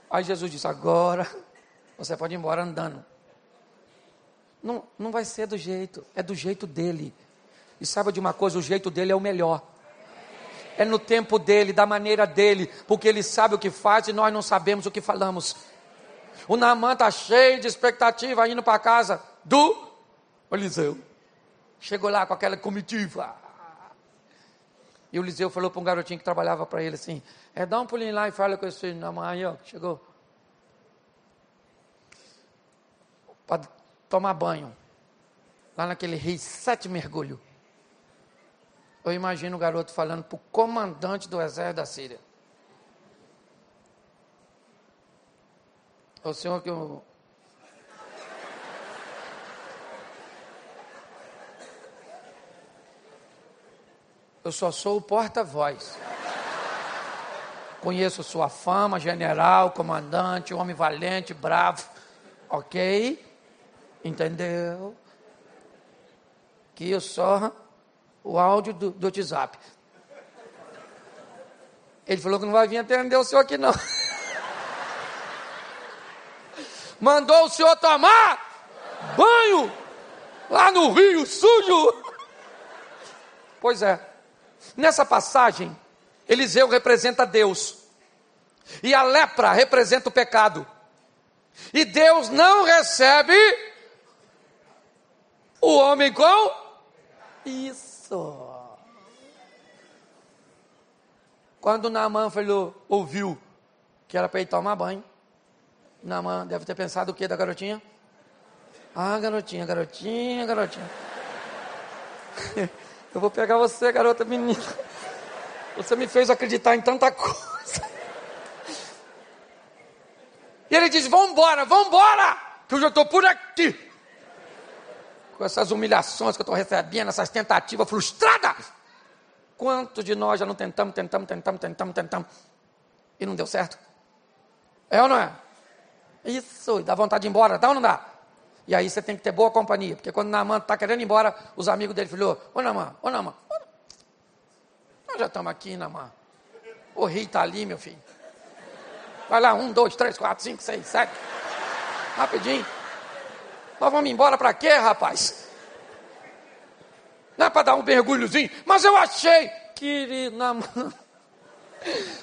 Speaker 1: Aí Jesus disse: Agora você pode ir embora andando. Não, não vai ser do jeito, é do jeito dele. E saiba de uma coisa: o jeito dele é o melhor. É no tempo dele, da maneira dele, porque ele sabe o que faz e nós não sabemos o que falamos. O Naamã está cheio de expectativa indo para casa do Eliseu. Chegou lá com aquela comitiva. E o Eliseu falou para um garotinho que trabalhava para ele assim: é, dá um pulinho lá e fala com esse Naamã aí, ó, chegou. Para tomar banho. Lá naquele rei sete mergulho. Eu imagino o garoto falando para o comandante do exército da Síria. O senhor que eu Eu só sou o porta-voz. Conheço sua fama, general, comandante, homem valente, bravo. Ok? Entendeu? Que eu só o áudio do, do WhatsApp. Ele falou que não vai vir atender o senhor aqui não. Mandou o senhor tomar banho lá no rio sujo. Pois é. Nessa passagem, Eliseu representa Deus. E a lepra representa o pecado. E Deus não recebe o homem com isso. Quando Naamã falou, ouviu que era para ele tomar banho, Naamã deve ter pensado o que da garotinha? Ah, garotinha, garotinha, garotinha. Eu vou pegar você, garota menina. Você me fez acreditar em tanta coisa. E ele diz: Vambora, vambora, que eu já estou por aqui. Com essas humilhações que eu estou recebendo, essas tentativas frustradas. Quantos de nós já não tentamos, tentamos, tentamos, tentamos, tentamos e não deu certo? É ou não é? Isso, dá vontade de ir embora, dá ou não dá? E aí você tem que ter boa companhia, porque quando Naaman está querendo ir embora, os amigos dele falaram, ô Naaman, ô Naaman, nós já estamos aqui, Naaman. O rei está ali, meu filho. Vai lá, um, dois, três, quatro, cinco, seis, sete. Rapidinho. Nós vamos embora para quê, rapaz? Não é para dar um mergulhozinho, mas eu achei, querido, Naaman.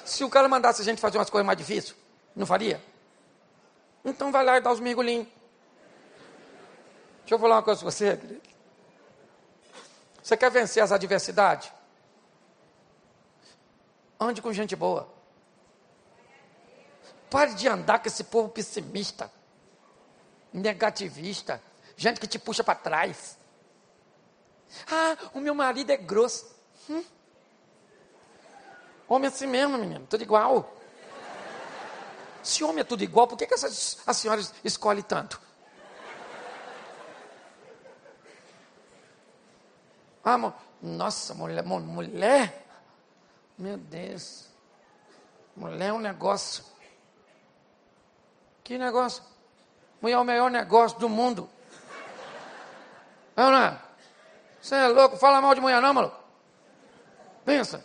Speaker 1: Se o cara mandasse a gente fazer umas coisas mais difíceis, não faria? Então vai lá e dá os mergulhinhos. Deixa eu falar uma coisa para você, querido. Você quer vencer as adversidades? Ande com gente boa. Pare de andar com esse povo pessimista, negativista, gente que te puxa para trás. Ah, o meu marido é grosso. Hum? Homem é assim mesmo, menino, tudo igual. Se homem é tudo igual, por que, que essas, as senhoras escolhem tanto? Ah, nossa, mulher, mulher, meu Deus, mulher é um negócio. Que negócio? Mulher é o melhor negócio do mundo. Não, não. Você é louco? Fala mal de mulher não, maluco. Pensa.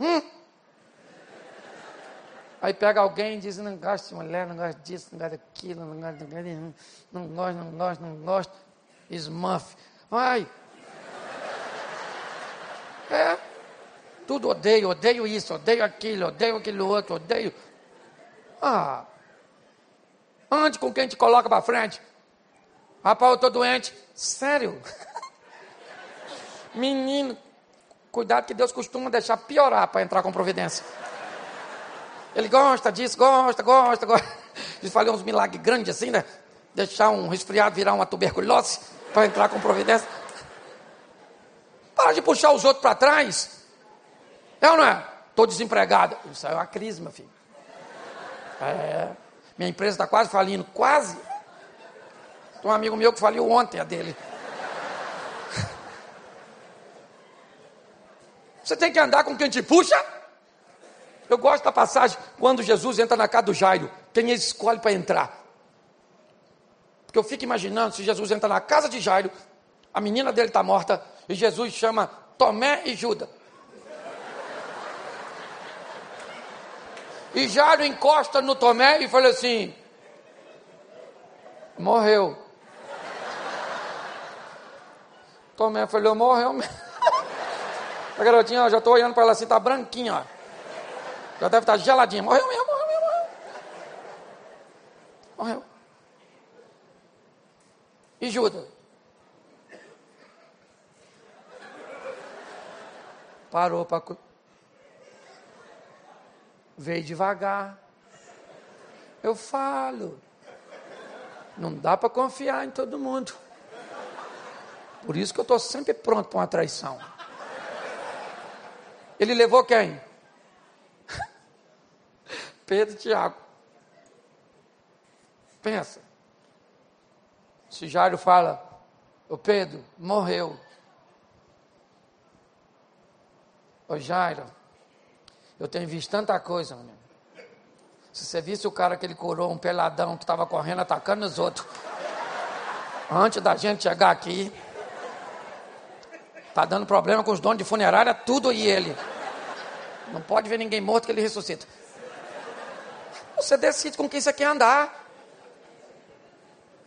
Speaker 1: Hum? Aí pega alguém e diz, não gosto de mulher, não gosto disso, não gosto daquilo, não gosto, gosto, não gosto, não gosto, não gosto. Smurf. Vai, é. Tudo odeio, odeio isso, odeio aquilo, odeio aquilo outro, odeio. Ah. Ande com quem te coloca para frente. Rapaz, eu estou doente. Sério? Menino, cuidado que Deus costuma deixar piorar para entrar com providência. Ele gosta disso, gosta, gosta, gosta. Eles falam uns milagres grandes assim, né? Deixar um resfriado virar uma tuberculose para entrar com providência. Para de puxar os outros para trás. É ou não é? Estou desempregado. Isso é uma crise, meu filho. É. Minha empresa está quase falindo. Quase. Tem um amigo meu que faliu ontem, a dele. Você tem que andar com quem te puxa. Eu gosto da passagem quando Jesus entra na casa do Jairo, quem escolhe para entrar. Porque eu fico imaginando se Jesus entra na casa de Jairo, a menina dele está morta, e Jesus chama Tomé e Judas. E Jairo encosta no Tomé e fala assim: morreu. Tomé falou, morreu mesmo. A garotinha, já estou olhando para ela assim, está branquinha, ó. Já deve estar tá geladinha. Morreu mesmo, morreu mesmo, morreu. Morreu. E Judas? Parou para. Veio devagar. Eu falo. Não dá para confiar em todo mundo. Por isso que eu estou sempre pronto para uma traição. Ele levou quem? Pedro e Tiago. Pensa. Se Jairo fala, o Pedro morreu. Ô Jairo, eu tenho visto tanta coisa, menino. Se você visse o cara que ele curou, um peladão que estava correndo, atacando os outros. Antes da gente chegar aqui, Está dando problema com os donos de funerária, tudo e ele. Não pode ver ninguém morto que ele ressuscita. Você decide com quem você quer andar.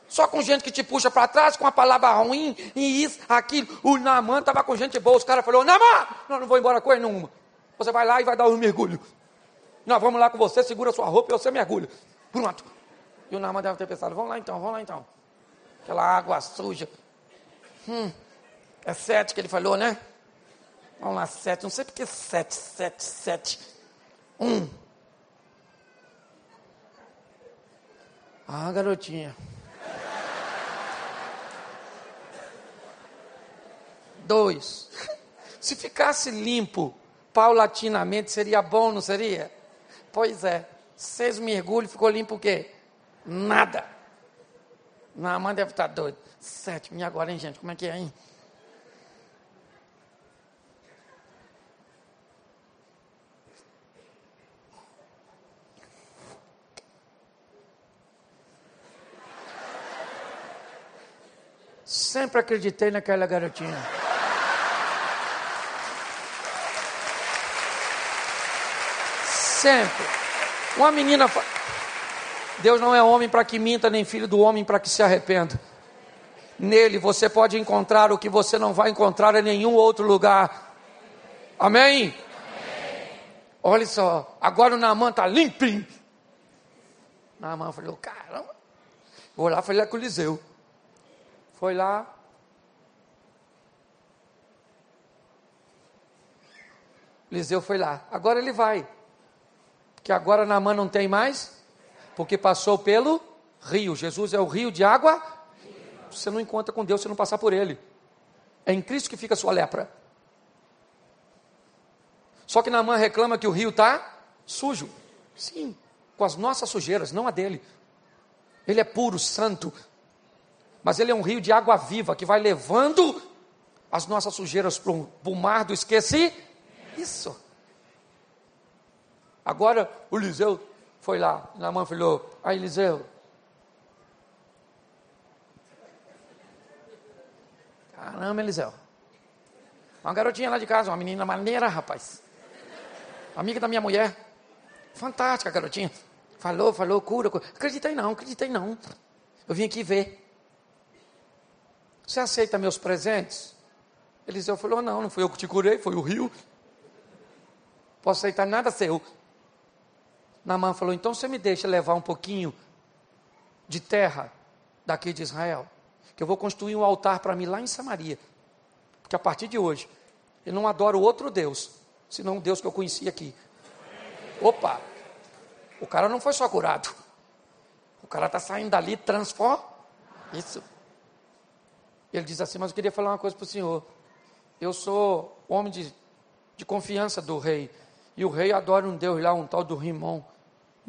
Speaker 1: Só com gente que te puxa para trás, com a palavra ruim, e isso, aquilo. O Naman estava com gente boa. Os caras falaram: Naman, não, não vou embora ele nenhuma. Você vai lá e vai dar um mergulho. Nós vamos lá com você, segura sua roupa e você mergulha. Pronto. E o Naman deve ter pensado: vamos lá então, vamos lá então. Aquela água suja. Hum. É sete que ele falou, né? Vamos lá, sete. Não sei porque sete, sete, sete. Um. Ah, garotinha. Dois. Se ficasse limpo paulatinamente, seria bom, não seria? Pois é. Seis mergulhos, ficou limpo o quê? Nada. Na mãe deve estar doida. Sete. E agora, hein, gente? Como é que é, hein? Sempre acreditei naquela garotinha. Sempre. Uma menina. Fa... Deus não é homem para que minta, nem filho do homem para que se arrependa. Nele você pode encontrar o que você não vai encontrar em nenhum outro lugar. Amém? Amém. Olha só, agora o Naaman está limpinho. Naaman falou: caramba. Vou lá, falei com o Eliseu. Foi lá. Eliseu foi lá. Agora ele vai. Porque agora Naamã não tem mais. Porque passou pelo rio. Jesus é o rio de água. Você não encontra com Deus se não passar por ele. É em Cristo que fica a sua lepra. Só que Naamã reclama que o rio está sujo. Sim, com as nossas sujeiras, não a dele. Ele é puro, santo, mas ele é um rio de água viva que vai levando as nossas sujeiras para o mar do esqueci. Isso. Agora o Eliseu foi lá, na mãe falou: Ah, Eliseu. Caramba, Eliseu. Uma garotinha lá de casa, uma menina maneira, rapaz. Amiga da minha mulher. Fantástica, garotinha. Falou, falou, cura, cura. Acreditei não, acreditei não. Eu vim aqui ver. Você aceita meus presentes? Eliseu falou: Não, não fui eu que te curei, foi o rio. Posso aceitar nada seu. Naamã falou: Então você me deixa levar um pouquinho de terra daqui de Israel, que eu vou construir um altar para mim lá em Samaria. Porque a partir de hoje, eu não adoro outro Deus, senão o Deus que eu conheci aqui. Opa! O cara não foi só curado. O cara está saindo dali transformado. Isso. Ele diz assim: Mas eu queria falar uma coisa para o senhor. Eu sou homem de, de confiança do rei. E o rei adora um Deus lá, um tal do Rimon.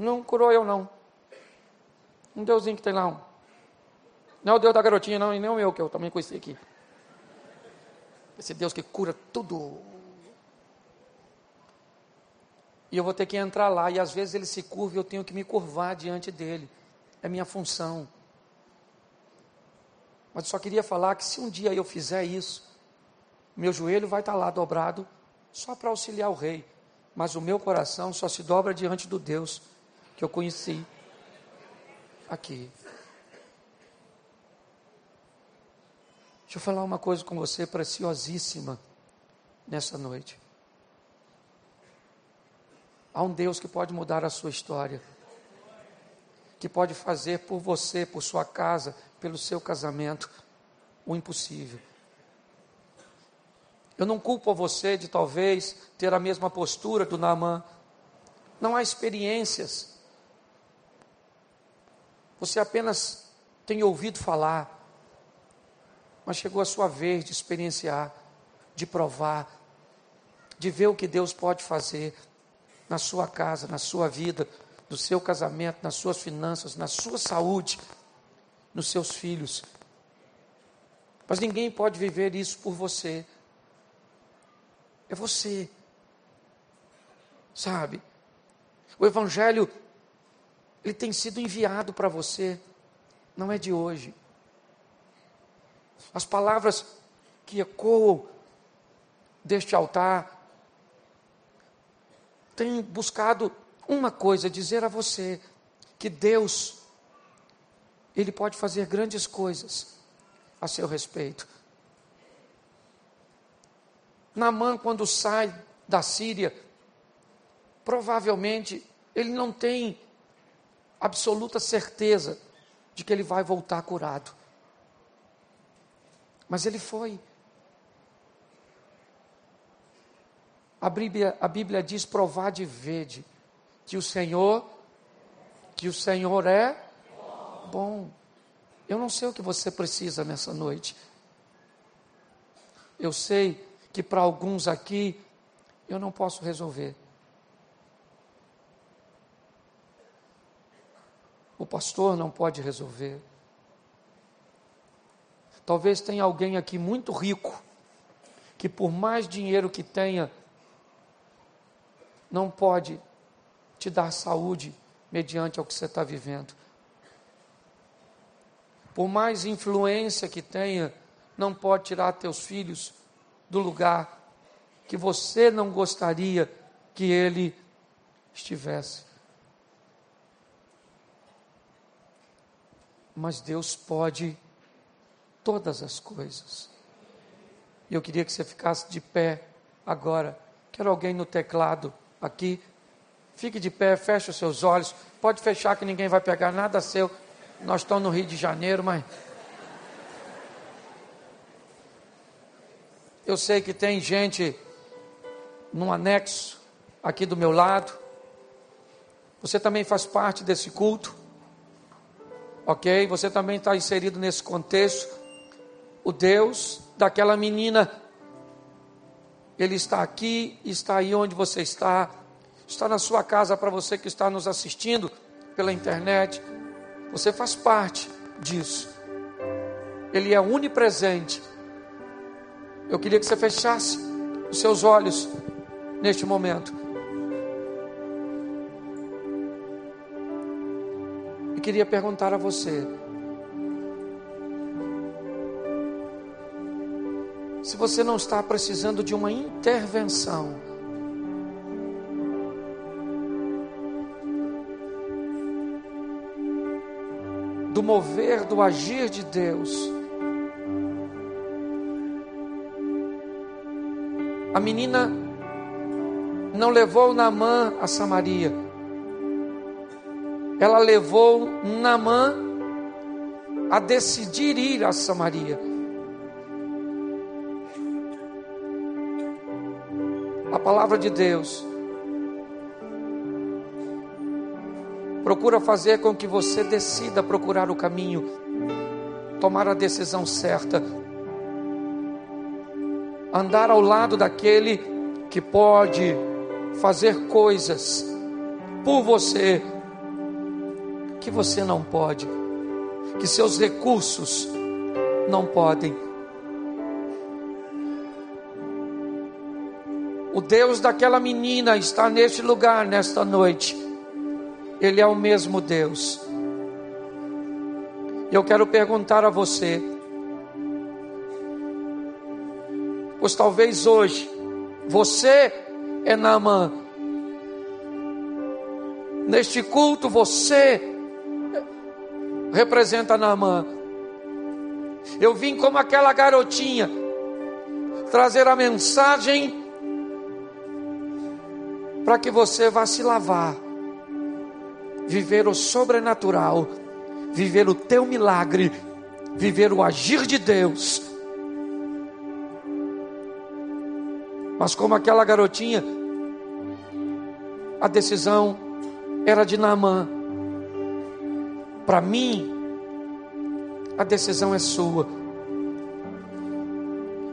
Speaker 1: Não curou eu, não. Um Deusinho que tem lá. Um. Não é o Deus da garotinha, não, e nem o meu, que eu também conheci aqui. Esse Deus que cura tudo. E eu vou ter que entrar lá. E às vezes ele se curva e eu tenho que me curvar diante dele. É minha função. Mas só queria falar que se um dia eu fizer isso, meu joelho vai estar lá dobrado só para auxiliar o rei. Mas o meu coração só se dobra diante do Deus que eu conheci aqui. Deixa eu falar uma coisa com você preciosíssima nessa noite. Há um Deus que pode mudar a sua história, que pode fazer por você, por sua casa, pelo seu casamento, o impossível. Eu não culpo você de talvez ter a mesma postura do Naamã. Não há experiências. Você apenas tem ouvido falar. Mas chegou a sua vez de experienciar, de provar, de ver o que Deus pode fazer na sua casa, na sua vida, no seu casamento, nas suas finanças, na sua saúde, nos seus filhos. Mas ninguém pode viver isso por você. É você. Sabe? O Evangelho, ele tem sido enviado para você, não é de hoje. As palavras que ecoam deste altar têm buscado uma coisa, dizer a você que Deus ele pode fazer grandes coisas a seu respeito. Naamã, quando sai da Síria, provavelmente ele não tem absoluta certeza de que ele vai voltar curado. Mas ele foi. A Bíblia, a Bíblia diz: provar de vede que o Senhor, que o Senhor é bom. Eu não sei o que você precisa nessa noite. Eu sei que para alguns aqui eu não posso resolver. O pastor não pode resolver. Talvez tenha alguém aqui muito rico, que por mais dinheiro que tenha, não pode te dar saúde mediante o que você está vivendo por mais influência que tenha, não pode tirar teus filhos do lugar que você não gostaria que ele estivesse. Mas Deus pode todas as coisas. E eu queria que você ficasse de pé agora. Quero alguém no teclado aqui. Fique de pé, feche os seus olhos. Pode fechar que ninguém vai pegar nada seu. Nós estamos no Rio de Janeiro, mas. Eu sei que tem gente num anexo aqui do meu lado. Você também faz parte desse culto. Ok? Você também está inserido nesse contexto. O Deus daquela menina, Ele está aqui, está aí onde você está, está na sua casa para você que está nos assistindo pela internet. Você faz parte disso. Ele é onipresente. Eu queria que você fechasse os seus olhos neste momento. E queria perguntar a você: se você não está precisando de uma intervenção, do mover, do agir de Deus. A menina não levou Namã a Samaria. Ela levou Namã a decidir ir a Samaria. A palavra de Deus procura fazer com que você decida procurar o caminho, tomar a decisão certa, andar ao lado daquele que pode fazer coisas por você que você não pode, que seus recursos não podem. O Deus daquela menina está neste lugar, nesta noite. Ele é o mesmo Deus. Eu quero perguntar a você, pois talvez hoje você é Naamã. Neste culto você representa Naamã. Eu vim como aquela garotinha trazer a mensagem para que você vá se lavar, viver o sobrenatural viver o teu milagre, viver o agir de Deus. Mas como aquela garotinha, a decisão era de Naamã. Para mim, a decisão é sua.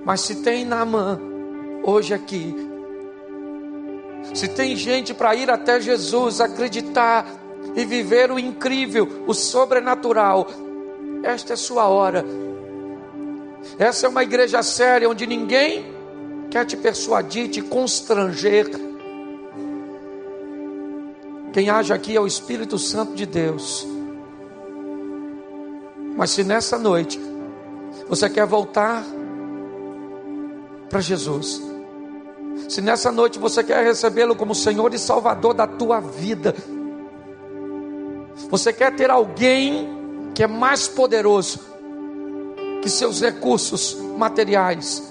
Speaker 1: Mas se tem Naamã hoje aqui, se tem gente para ir até Jesus, acreditar e viver o incrível, o sobrenatural. Esta é sua hora. Essa é uma igreja séria onde ninguém quer te persuadir, te constranger. Quem age aqui é o Espírito Santo de Deus. Mas se nessa noite você quer voltar para Jesus, se nessa noite você quer recebê-lo como Senhor e Salvador da tua vida, você quer ter alguém que é mais poderoso que seus recursos materiais.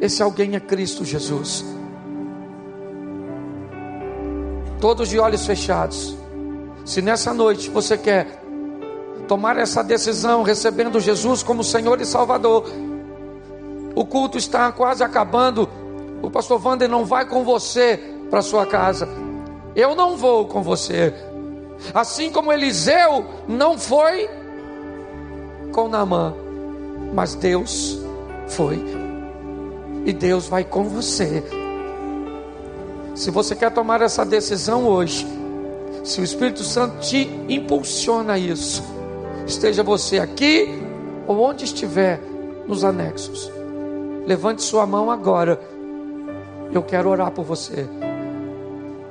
Speaker 1: Esse alguém é Cristo Jesus. Todos de olhos fechados. Se nessa noite você quer tomar essa decisão, recebendo Jesus como Senhor e Salvador, o culto está quase acabando. O pastor Wander não vai com você para sua casa. Eu não vou com você. Assim como Eliseu não foi com Naamã, mas Deus foi. E Deus vai com você. Se você quer tomar essa decisão hoje, se o Espírito Santo te impulsiona a isso, esteja você aqui ou onde estiver nos anexos, levante sua mão agora. Eu quero orar por você.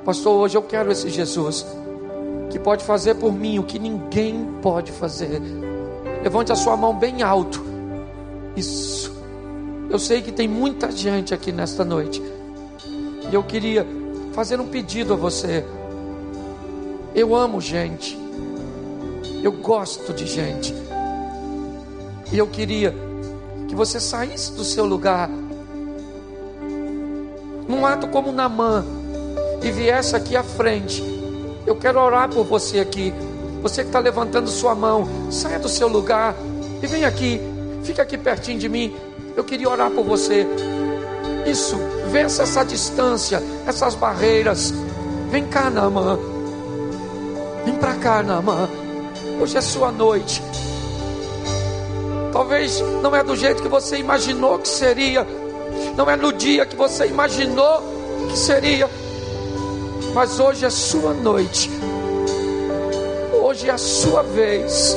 Speaker 1: Pastor, hoje eu quero esse Jesus que pode fazer por mim o que ninguém pode fazer. Levante a sua mão bem alto. Isso. Eu sei que tem muita gente aqui nesta noite. E eu queria fazer um pedido a você. Eu amo gente. Eu gosto de gente. E eu queria que você saísse do seu lugar. Num ato como Namã e viesse aqui à frente, eu quero orar por você aqui. Você que está levantando sua mão, saia do seu lugar e vem aqui, fica aqui pertinho de mim. Eu queria orar por você. Isso, vença essa distância, essas barreiras. Vem cá, Namã. Vem para cá, Namã. Hoje é sua noite. Talvez não é do jeito que você imaginou que seria. Não é no dia que você imaginou que seria mas hoje é sua noite, hoje é a sua vez.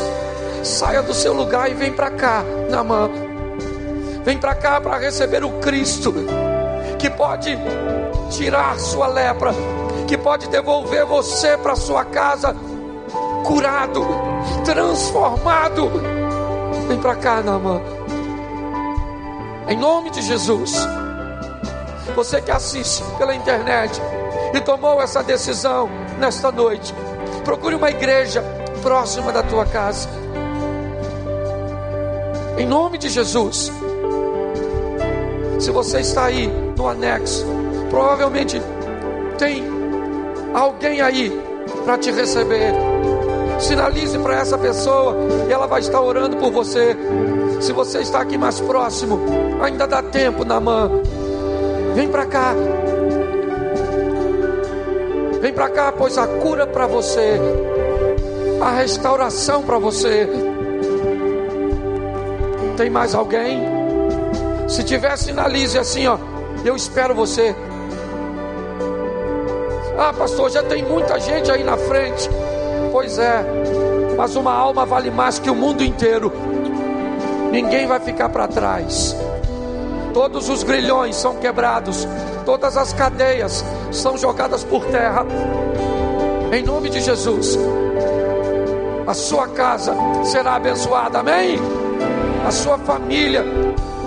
Speaker 1: Saia do seu lugar e vem para cá, na mão. Vem para cá para receber o Cristo que pode tirar sua lepra, que pode devolver você para sua casa curado, transformado. Vem para cá, Namã. Em nome de Jesus. Você que assiste pela internet, e tomou essa decisão nesta noite, procure uma igreja próxima da tua casa. Em nome de Jesus. Se você está aí no anexo, provavelmente tem alguém aí para te receber. Sinalize para essa pessoa e ela vai estar orando por você. Se você está aqui mais próximo, ainda dá tempo na mão. Vem para cá. Vem para cá, pois a cura para você, a restauração para você. Tem mais alguém? Se tiver, sinalize assim, ó. Eu espero você. Ah, pastor, já tem muita gente aí na frente. Pois é, mas uma alma vale mais que o mundo inteiro. Ninguém vai ficar para trás. todos os grilhões são quebrados, todas as cadeias são jogadas por terra. Em nome de Jesus, a sua casa será abençoada, amém? A sua família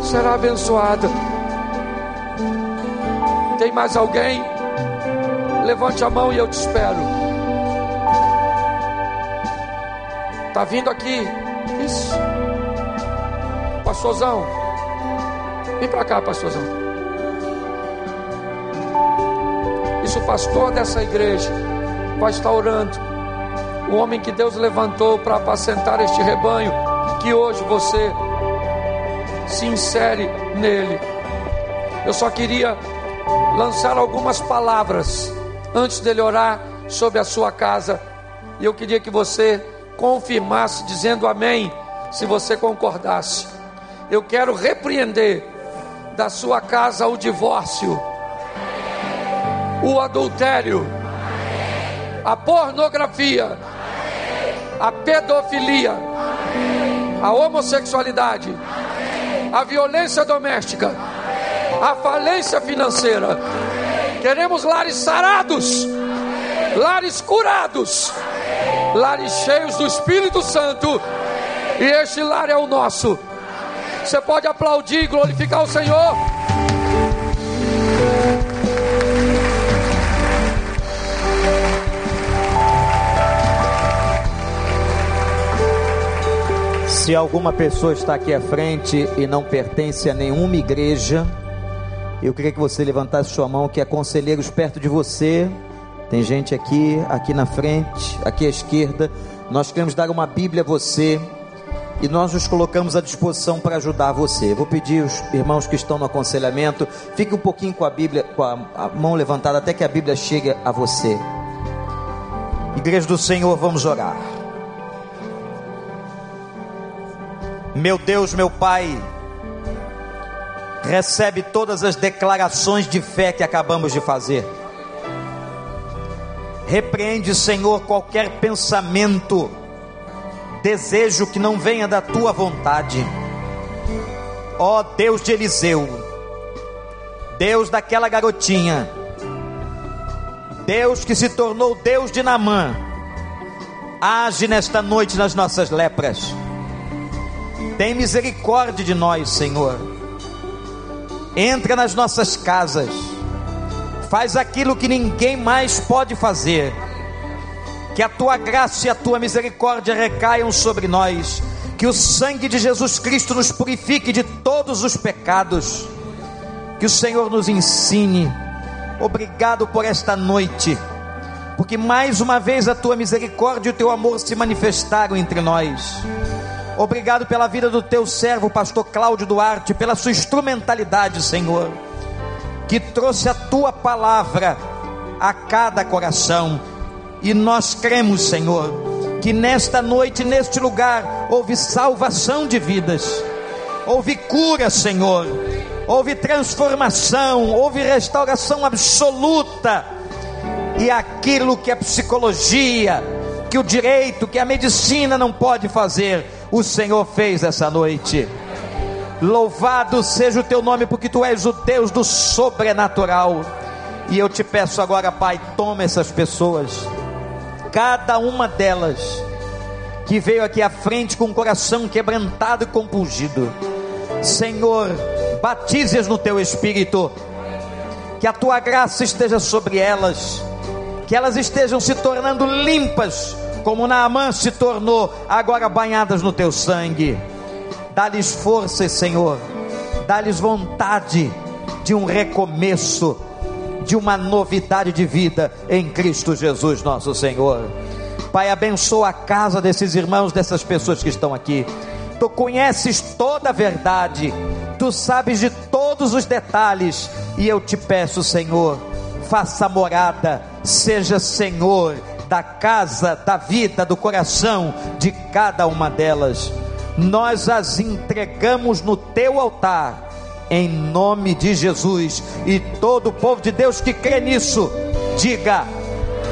Speaker 1: será abençoada. Tem mais alguém? Levante a mão e eu te espero. Tá vindo aqui? Isso. Pastorzão. Vem para cá, pastorzão. Isso, o pastor dessa igreja vai estar orando. O homem que Deus levantou para apacentar este rebanho, que hoje você se insere nele. Eu só queria lançar algumas palavras antes dele orar sobre a sua casa. E eu queria que você confirmasse, dizendo amém, se você concordasse. Eu quero repreender da sua casa o divórcio, o adultério, a pornografia, a pedofilia, a homossexualidade, a violência doméstica, a falência financeira. Queremos lares sarados, lares curados, lares cheios do Espírito Santo. E este lar é o nosso. Você pode aplaudir e glorificar o Senhor.
Speaker 2: Se alguma pessoa está aqui à frente e não pertence a nenhuma igreja, eu queria que você levantasse sua mão, que há conselheiros perto de você. Tem gente aqui, aqui na frente, aqui à esquerda. Nós queremos dar uma Bíblia a você e nós nos colocamos à disposição para ajudar você. Vou pedir os irmãos que estão no aconselhamento, fique um pouquinho com a Bíblia, com a, a mão levantada até que a Bíblia chegue a você. Igreja do Senhor, vamos orar. Meu Deus, meu Pai, recebe todas as declarações de fé que acabamos de fazer. Repreende, Senhor, qualquer pensamento, desejo que não venha da tua vontade. Ó Deus de Eliseu, Deus daquela garotinha, Deus que se tornou Deus de Namã, age nesta noite nas nossas lepras tem misericórdia de nós, Senhor. Entra nas nossas casas. Faz aquilo que ninguém mais pode fazer. Que a tua graça e a tua misericórdia recaiam sobre nós. Que o sangue de Jesus Cristo nos purifique de todos os pecados. Que o Senhor nos ensine. Obrigado por esta noite. Porque mais uma vez a tua misericórdia e o teu amor se manifestaram entre nós. Obrigado pela vida do teu servo, pastor Cláudio Duarte, pela sua instrumentalidade, Senhor, que trouxe a tua palavra a cada coração. E nós cremos, Senhor, que nesta noite, neste lugar, houve salvação de vidas, houve cura, Senhor, houve transformação, houve restauração absoluta. E aquilo que a psicologia, que o direito, que a medicina não pode fazer, o Senhor fez essa noite. Louvado seja o teu nome, porque tu és o Deus do sobrenatural. E eu te peço agora, Pai, toma essas pessoas, cada uma delas, que veio aqui à frente com o coração quebrantado e compungido. Senhor, batize-as no teu espírito, que a tua graça esteja sobre elas, que elas estejam se tornando limpas como Naamã se tornou, agora banhadas no teu sangue. Dá-lhes forças, Senhor, dá-lhes vontade de um recomeço, de uma novidade de vida em Cristo Jesus, nosso Senhor. Pai, abençoa a casa desses irmãos, dessas pessoas que estão aqui. Tu conheces toda a verdade, tu sabes de todos os detalhes, e eu te peço, Senhor, faça morada, seja Senhor da casa, da vida, do coração de cada uma delas. Nós as entregamos no teu altar, em nome de Jesus. E todo o povo de Deus que crê nisso, diga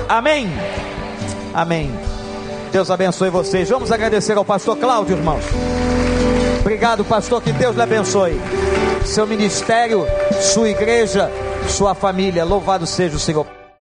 Speaker 2: amém. Amém. Deus abençoe vocês. Vamos agradecer ao pastor Cláudio, irmãos. Obrigado, pastor. Que Deus lhe abençoe. seu ministério, sua igreja, sua família. Louvado seja o Senhor.